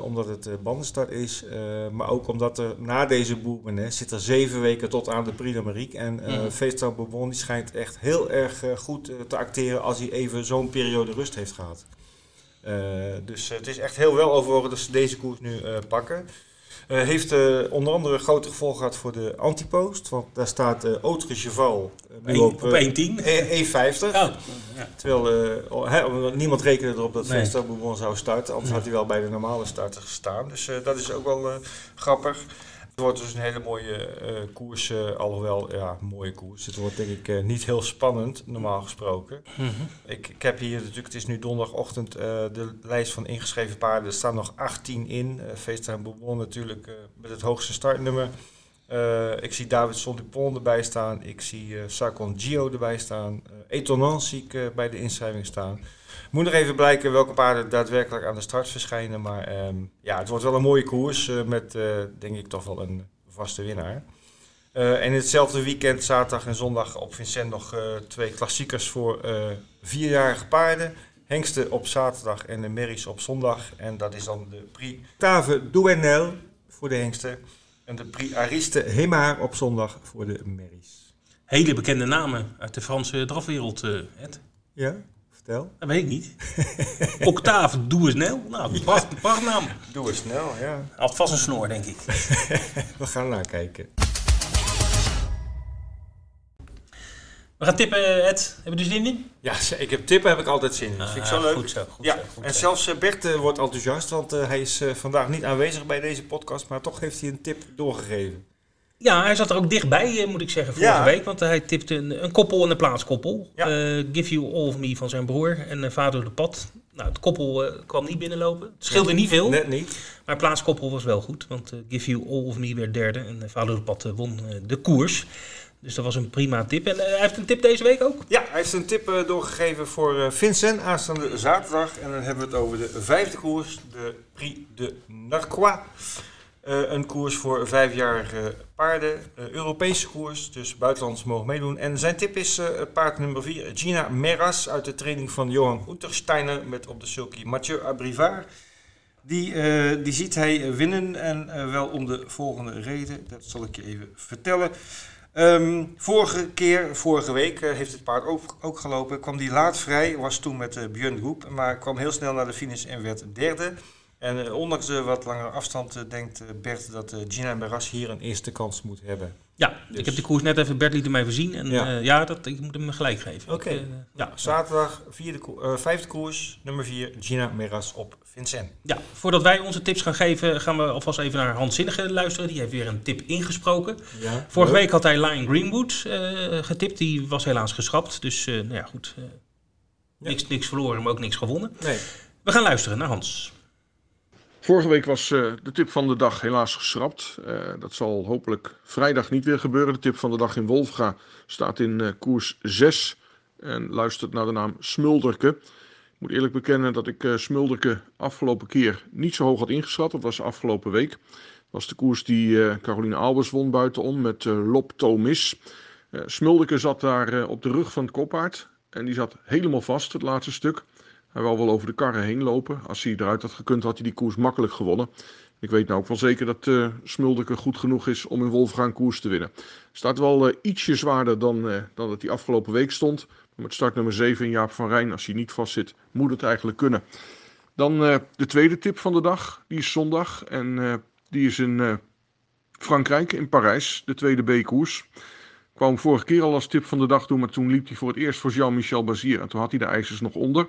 Speaker 1: omdat het bandenstart is. maar ook omdat er na deze Bourbonnais zit er zeven weken tot aan de Prix d'Amérique. En mm. Feestal Bourbon die schijnt echt heel erg goed te acteren als hij even zo'n periode rust heeft gehad. dus het is echt heel wel overwogen dat ze deze koers nu pakken. Eh, heeft eh, onder andere grote gevolgen gehad voor de antipost. Want daar staat uh, Autre Cheval eh, nu
Speaker 2: Eén-
Speaker 1: op,
Speaker 2: op
Speaker 1: eh,
Speaker 2: 1,10.
Speaker 1: E- E50.
Speaker 2: Oh, ja.
Speaker 1: Terwijl oh, niemand rekende erop dat
Speaker 2: Nee.
Speaker 1: Bourbon zou starten. Anders had hij wel bij de normale starter gestaan. Dus dat is ook wel grappig. Het wordt dus een hele mooie eh, koers. eh, alhoewel, ja, een mooie koers. Het wordt denk ik eh, niet heel spannend, normaal gesproken.
Speaker 2: Mhm.
Speaker 1: Ik, ik heb hier natuurlijk, het is nu donderdagochtend, de lijst van ingeschreven paarden. Er staan nog 18 in. Uh, Feesta Bourbon natuurlijk met het hoogste startnummer. Ik zie Davidson Dupont erbij staan. Ik zie Sarkon Gio erbij staan. Etonant zie ik bij de inschrijving staan. Moet nog even blijken welke paarden daadwerkelijk aan de start verschijnen. Maar ehm, ja, het wordt wel een mooie koers eh, met, eh, denk ik, toch wel een vaste winnaar. Eh, en in hetzelfde weekend, zaterdag en zondag, op Vincent nog twee klassiekers voor vierjarige paarden. Hengsten op zaterdag en de merries op zondag. En dat is dan de Prix Tave Douenel voor de hengsten. En de Prix Ariste Hemaar op zondag voor de merries.
Speaker 2: Hele bekende namen uit de Franse drafwereld, Ed.
Speaker 1: Ja, vertel.
Speaker 2: Dat weet ik niet. Octave Doe snel. Nou, pracht, prachtnaam.
Speaker 1: Doe eens snel, ja.
Speaker 2: Had vast een snor, denk ik.
Speaker 1: We gaan nakijken.
Speaker 2: We gaan tippen, Ed. Hebben we er zin in?
Speaker 1: Ja, ik heb tippen heb ik altijd zin in. Dat vind ik zo
Speaker 2: Ah,
Speaker 1: leuk.
Speaker 2: Goed zo, goed
Speaker 1: Ja,
Speaker 2: zo, goed
Speaker 1: en
Speaker 2: zo.
Speaker 1: zelfs eh, Bert eh, wordt enthousiast, want eh, hij is vandaag niet aanwezig bij deze podcast, maar toch heeft hij een tip doorgegeven.
Speaker 2: Ja, hij zat er ook dichtbij, eh, moet ik zeggen, vorige
Speaker 1: Ja.
Speaker 2: week. Want hij tipte een, een koppel en een plaatskoppel.
Speaker 1: Ja.
Speaker 2: Eh, Give You All of Me van zijn broer en eh, Vader de Pad. Nou, het koppel kwam niet binnenlopen. Het scheelde niet veel,
Speaker 1: Net niet.
Speaker 2: maar plaatskoppel was wel goed. Want Give You All of Me werd derde en Vader de Pad won de koers. Dus dat was een prima tip. En hij heeft een tip deze week ook.
Speaker 1: Ja, hij heeft een tip doorgegeven voor Vincent aanstaande zaterdag. En dan hebben we het over de vijfde koers, de Prix de Narquois. Eh, een koers voor vijfjarige paarden, eh, Europese koers, dus buitenlanders mogen meedoen. En zijn tip is eh, paard nummer 4, Gina Meras, uit de training van Johan Untersteiner met op de sulky Mathieu Abrivard. Die, die ziet hij winnen en wel om de volgende reden, dat zal ik je even vertellen. Ehm, vorige keer, vorige week, heeft het paard ook, gelopen. Kwam die laat vrij, was toen met uh, Björn Groep, maar kwam heel snel naar de finish en werd derde. En eh, ondanks de wat langere afstand eh, denkt eh, Bert dat Gina Meras hier een eerste kans moet hebben.
Speaker 2: Ja,
Speaker 1: Dus-
Speaker 2: ik heb de koers net even, Bert liet hem even zien. En
Speaker 1: Ja.
Speaker 2: ja, ja dat, ik moet hem gelijk geven.
Speaker 1: Oké.
Speaker 2: Ja,
Speaker 1: Zaterdag, vierde, vijfde koers, nummer 4, Gina Meras op Vincent.
Speaker 2: Ja, voordat wij onze tips gaan geven, gaan we alvast even naar Hans Zinnige luisteren. Die heeft weer een tip ingesproken.
Speaker 1: Ja,
Speaker 2: Vorige
Speaker 1: leuk.
Speaker 2: week had hij Lion Greenwood getipt. Die was helaas geschrapt. Dus nou ja, goed. niks, niks verloren, maar ook niks gewonnen.
Speaker 1: Nee.
Speaker 2: We gaan luisteren naar Hans.
Speaker 7: Vorige week was eh, de tip van de dag helaas geschrapt. Eh, dat zal hopelijk vrijdag niet weer gebeuren. De tip van de dag in Wolfga staat in eh, koers 6 en luistert naar de naam Smulderke. Ik moet eerlijk bekennen dat ik Smulderke afgelopen keer niet zo hoog had ingeschat. Dat was afgelopen week. Dat was de koers die Caroline Albers won buitenom met Lop Tomis. Smulderke zat daar op de rug van het koppaard en die zat helemaal vast het laatste stuk. Hij wou wel over de karren heen lopen. Als hij eruit had gekund, had hij die koers makkelijk gewonnen. Ik weet nou ook wel zeker dat uh, Smulderke goed genoeg is om in Wolfgaan koers te winnen. Staat wel uh, ietsje zwaarder dan, uh, dan dat hij afgelopen week stond. Maar met start nummer 7 Jaap van Rijn, als hij niet vast zit, moet het eigenlijk kunnen. Dan de tweede tip van de dag. Die is zondag en die is in Frankrijk, in Parijs. De tweede B-koers. Kwam vorige keer al als tip van de dag doen, maar toen liep hij voor het eerst voor Jean-Michel Bazier. En toen had hij de ijzers nog onder.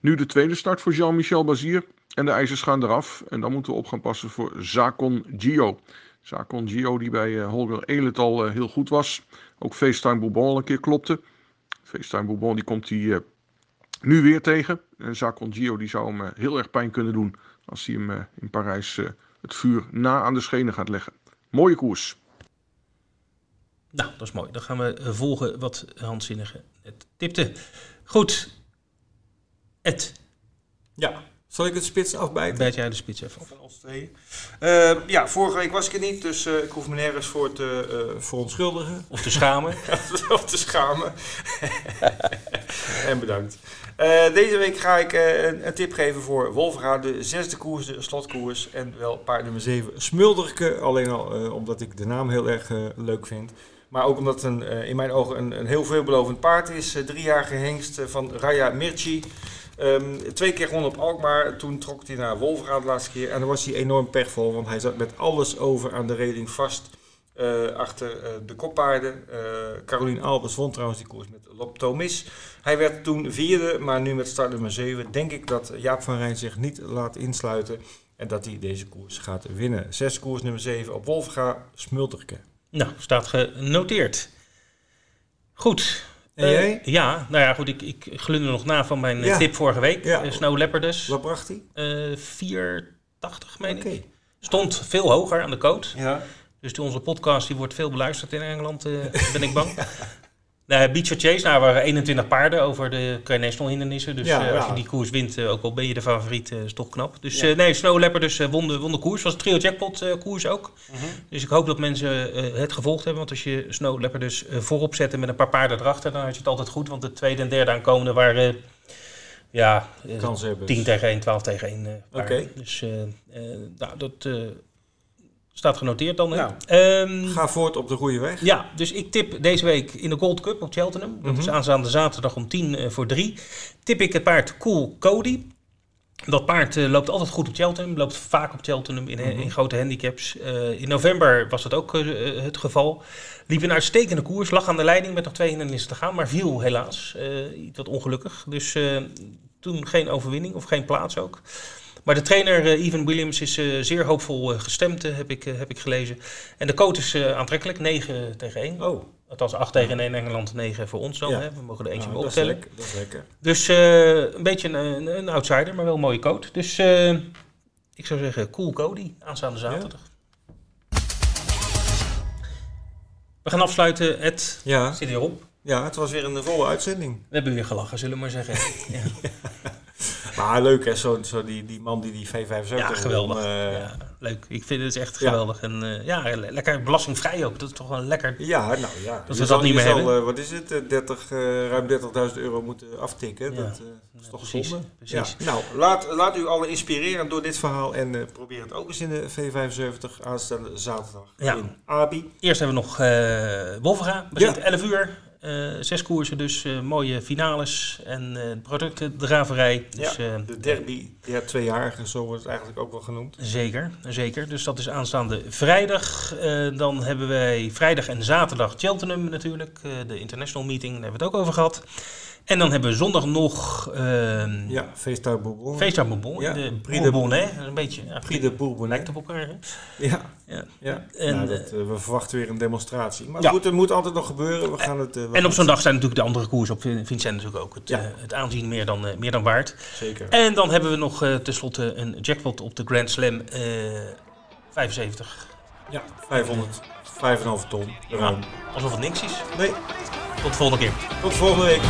Speaker 7: Nu de tweede start voor Jean-Michel Bazier. En de ijzers gaan eraf. En dan moeten we op gaan passen voor Zakon Gio. Zakon Gio die bij uh, Holger Elet al uh, heel goed was. Ook FaceTime Bourbon al een keer klopte. FaceTime Bourbon die komt hij uh, nu weer tegen. En Zakon Gio die zou hem heel erg pijn kunnen doen als hij hem in Parijs het vuur na aan de schenen gaat leggen. Mooie koers.
Speaker 2: Nou, dat is mooi. Dan gaan we volgen wat Hans Zinnige tipte. Goed. Ed.
Speaker 1: Ja. Zal ik het spits afbijten?
Speaker 2: Bijt jij de spits even af.
Speaker 1: Van ons tweeën. Uh, ja, vorige week was ik er niet, dus uh, ik hoef me nergens voor te uh, verontschuldigen.
Speaker 2: Of te schamen.
Speaker 1: of te schamen. en bedankt. Uh, deze week ga ik een, een, tip geven voor Wolfra, de zesde koers, de slotkoers. En wel paard nummer 7, Smulderke. Alleen al omdat ik de naam heel erg leuk vind. Maar ook omdat het een, in mijn ogen een, een heel veelbelovend paard is. drie jaar gehengst van Raya Mirci. Ehm, twee keer gewonnen op Alkmaar. Toen trok hij naar Wolverhampton de laatste keer. En dan was hij enorm pechvol. Want hij zat met alles over aan de reling vast. eh, achter eh, de koppaarden. Eh Caroline Albers won trouwens die koers met Loptomis. Hij werd toen vierde, maar nu met start nummer 7. Denk ik dat Jaap van Rijn zich niet laat insluiten. En dat hij deze koers gaat winnen. Zes koers nummer 7 op Wolfga, Smulterke.
Speaker 2: Nou, staat genoteerd. Goed.
Speaker 1: En
Speaker 2: Eh,
Speaker 1: jij?
Speaker 2: ja, nou ja, goed. Ik, ik glunder nog na van mijn eh,
Speaker 1: Ja.
Speaker 2: tip vorige week.
Speaker 1: Ja.
Speaker 2: Eh, Snow Leopard dus.
Speaker 1: Wat bracht hij?
Speaker 2: Eh 480, meen ik. Stond veel hoger aan de coat.
Speaker 1: Ja.
Speaker 2: Dus die- onze podcast die wordt veel beluisterd in Engeland, eh, ben ik bang. Nou, Beach Chase, nou, waren 21 paarden over de National hindernissen. Dus
Speaker 1: Ja,
Speaker 2: eh, als je die koers wint, eh, ook al ben je de favoriet, eh, is toch knap. Dus
Speaker 1: Ja.
Speaker 2: nee, Snow Leopard dus, won, de, won de koers. was trio jackpot koers ook.
Speaker 1: Mhm.
Speaker 2: Dus ik hoop dat mensen het gevolgd hebben. Want als je Snow Leopard dus voorop zette met een paar paarden erachter, dan had je het altijd goed. Want de tweede en derde aankomende waren... ja, eh,
Speaker 1: Kans hebben.
Speaker 2: 10 tegen 1, 12 tegen 1. eh paarden.
Speaker 1: Oké.
Speaker 2: Dus nou, dat staat genoteerd dan.
Speaker 1: Nou,
Speaker 2: Ehm,
Speaker 1: Ga voort op de goede weg.
Speaker 2: ja, dus ik tip deze week in de Gold Cup op Cheltenham. Dat is
Speaker 1: Mhm.
Speaker 2: aanstaande zaterdag om 10 eh, voor 3. Tip ik het paard Cool Cody. Dat paard eh, loopt altijd goed op Cheltenham. Loopt vaak op Cheltenham in,
Speaker 1: Mhm.
Speaker 2: in grote handicaps. Eh, in november was dat ook het geval. Liep een uitstekende koers. Lag aan de leiding met nog twee hindernissen te gaan. Maar viel helaas. iets wat ongelukkig. Dus toen geen overwinning of geen plaats ook. Maar de trainer eh, Evan Williams is eh, zeer hoopvol eh, gestemd, eh, heb, ik, eh, heb ik gelezen. En de coach is eh, aantrekkelijk, 9 tegen 1.
Speaker 1: Oh,
Speaker 2: Althans 8 tegen 1 Engeland, 9 voor ons dan.
Speaker 1: Ja.
Speaker 2: Hè? We mogen er eentje
Speaker 1: nou,
Speaker 2: mee
Speaker 1: dat is
Speaker 2: optellen.
Speaker 1: Dat is lekker.
Speaker 2: Dus eh, een beetje een, een, outsider, maar wel een mooie coach. Dus eh, ik zou zeggen, cool Cody, aanstaande zaterdag. We gaan afsluiten. Het
Speaker 1: Ja,
Speaker 2: zit erop.
Speaker 1: ja, het was weer een volle uitzending.
Speaker 2: We hebben weer gelachen, zullen we maar zeggen. ja.
Speaker 1: Maar leuk hè, zo, zo die, die man die die V75
Speaker 2: Ja,
Speaker 1: won,
Speaker 2: geweldig.
Speaker 1: eh,
Speaker 2: ja, leuk. Ik vind het echt
Speaker 1: Ja.
Speaker 2: geweldig. En eh, ja, le- lekker belastingvrij ook. Dat is toch wel lekker.
Speaker 1: Ja, nou ja.
Speaker 2: Dat we dat niet meer
Speaker 1: zal,
Speaker 2: hebben.
Speaker 1: eh, wat is het? eh, 30, eh, ruim 30.000 euro moeten aftikken.
Speaker 2: Ja.
Speaker 1: Dat eh, is toch
Speaker 2: precies,
Speaker 1: zonde?
Speaker 2: precies.
Speaker 1: Nou, laat, laat u alle inspireren door dit verhaal. En eh, probeer het ook eens in de V75 aanstaande zaterdag
Speaker 2: Ja.
Speaker 1: in Abi.
Speaker 2: Eerst hebben we nog eh Wolvera. Begint 11 uur. Eh, zes koersen dus. eh, mooie finales. En eh productendraverij. Dus,
Speaker 1: ja, de derby der tweejarigen, zo wordt het eigenlijk ook wel genoemd.
Speaker 2: Zeker, zeker. Dus dat is aanstaande vrijdag. Dan hebben wij vrijdag en zaterdag Cheltenham natuurlijk. de international meeting, daar hebben we het ook over gehad. En dan hebben we zondag nog ehm
Speaker 1: Ja, Feesttuin Bourbon.
Speaker 2: Feest à Bourbon.
Speaker 1: Ja,
Speaker 2: de
Speaker 1: Prix de-
Speaker 2: Bourbon, hè? Een beetje... Ja,
Speaker 1: Prix de Bourbon.
Speaker 2: lijkt op elkaar, hè?
Speaker 1: Ja,
Speaker 2: Ja.
Speaker 1: ja.
Speaker 2: En,
Speaker 1: nou, dat, eh, we verwachten weer een demonstratie. Maar
Speaker 2: Ja.
Speaker 1: goed, het moet altijd nog gebeuren. We gaan het... eh,
Speaker 2: En op zo'n dag zijn natuurlijk de andere koers op Vincent natuurlijk ook het, eh, het aanzien meer dan, eh, meer dan waard.
Speaker 1: het- Zeker.
Speaker 2: En dan hebben we nog eh, tenslotte een jackpot op de Grand Slam eh 75.
Speaker 1: Ja, 500, 5,5 ton. Ruim.
Speaker 2: Alsof het niks is.
Speaker 1: Nee.
Speaker 2: Tot de volgende keer.
Speaker 1: Tot volgende week.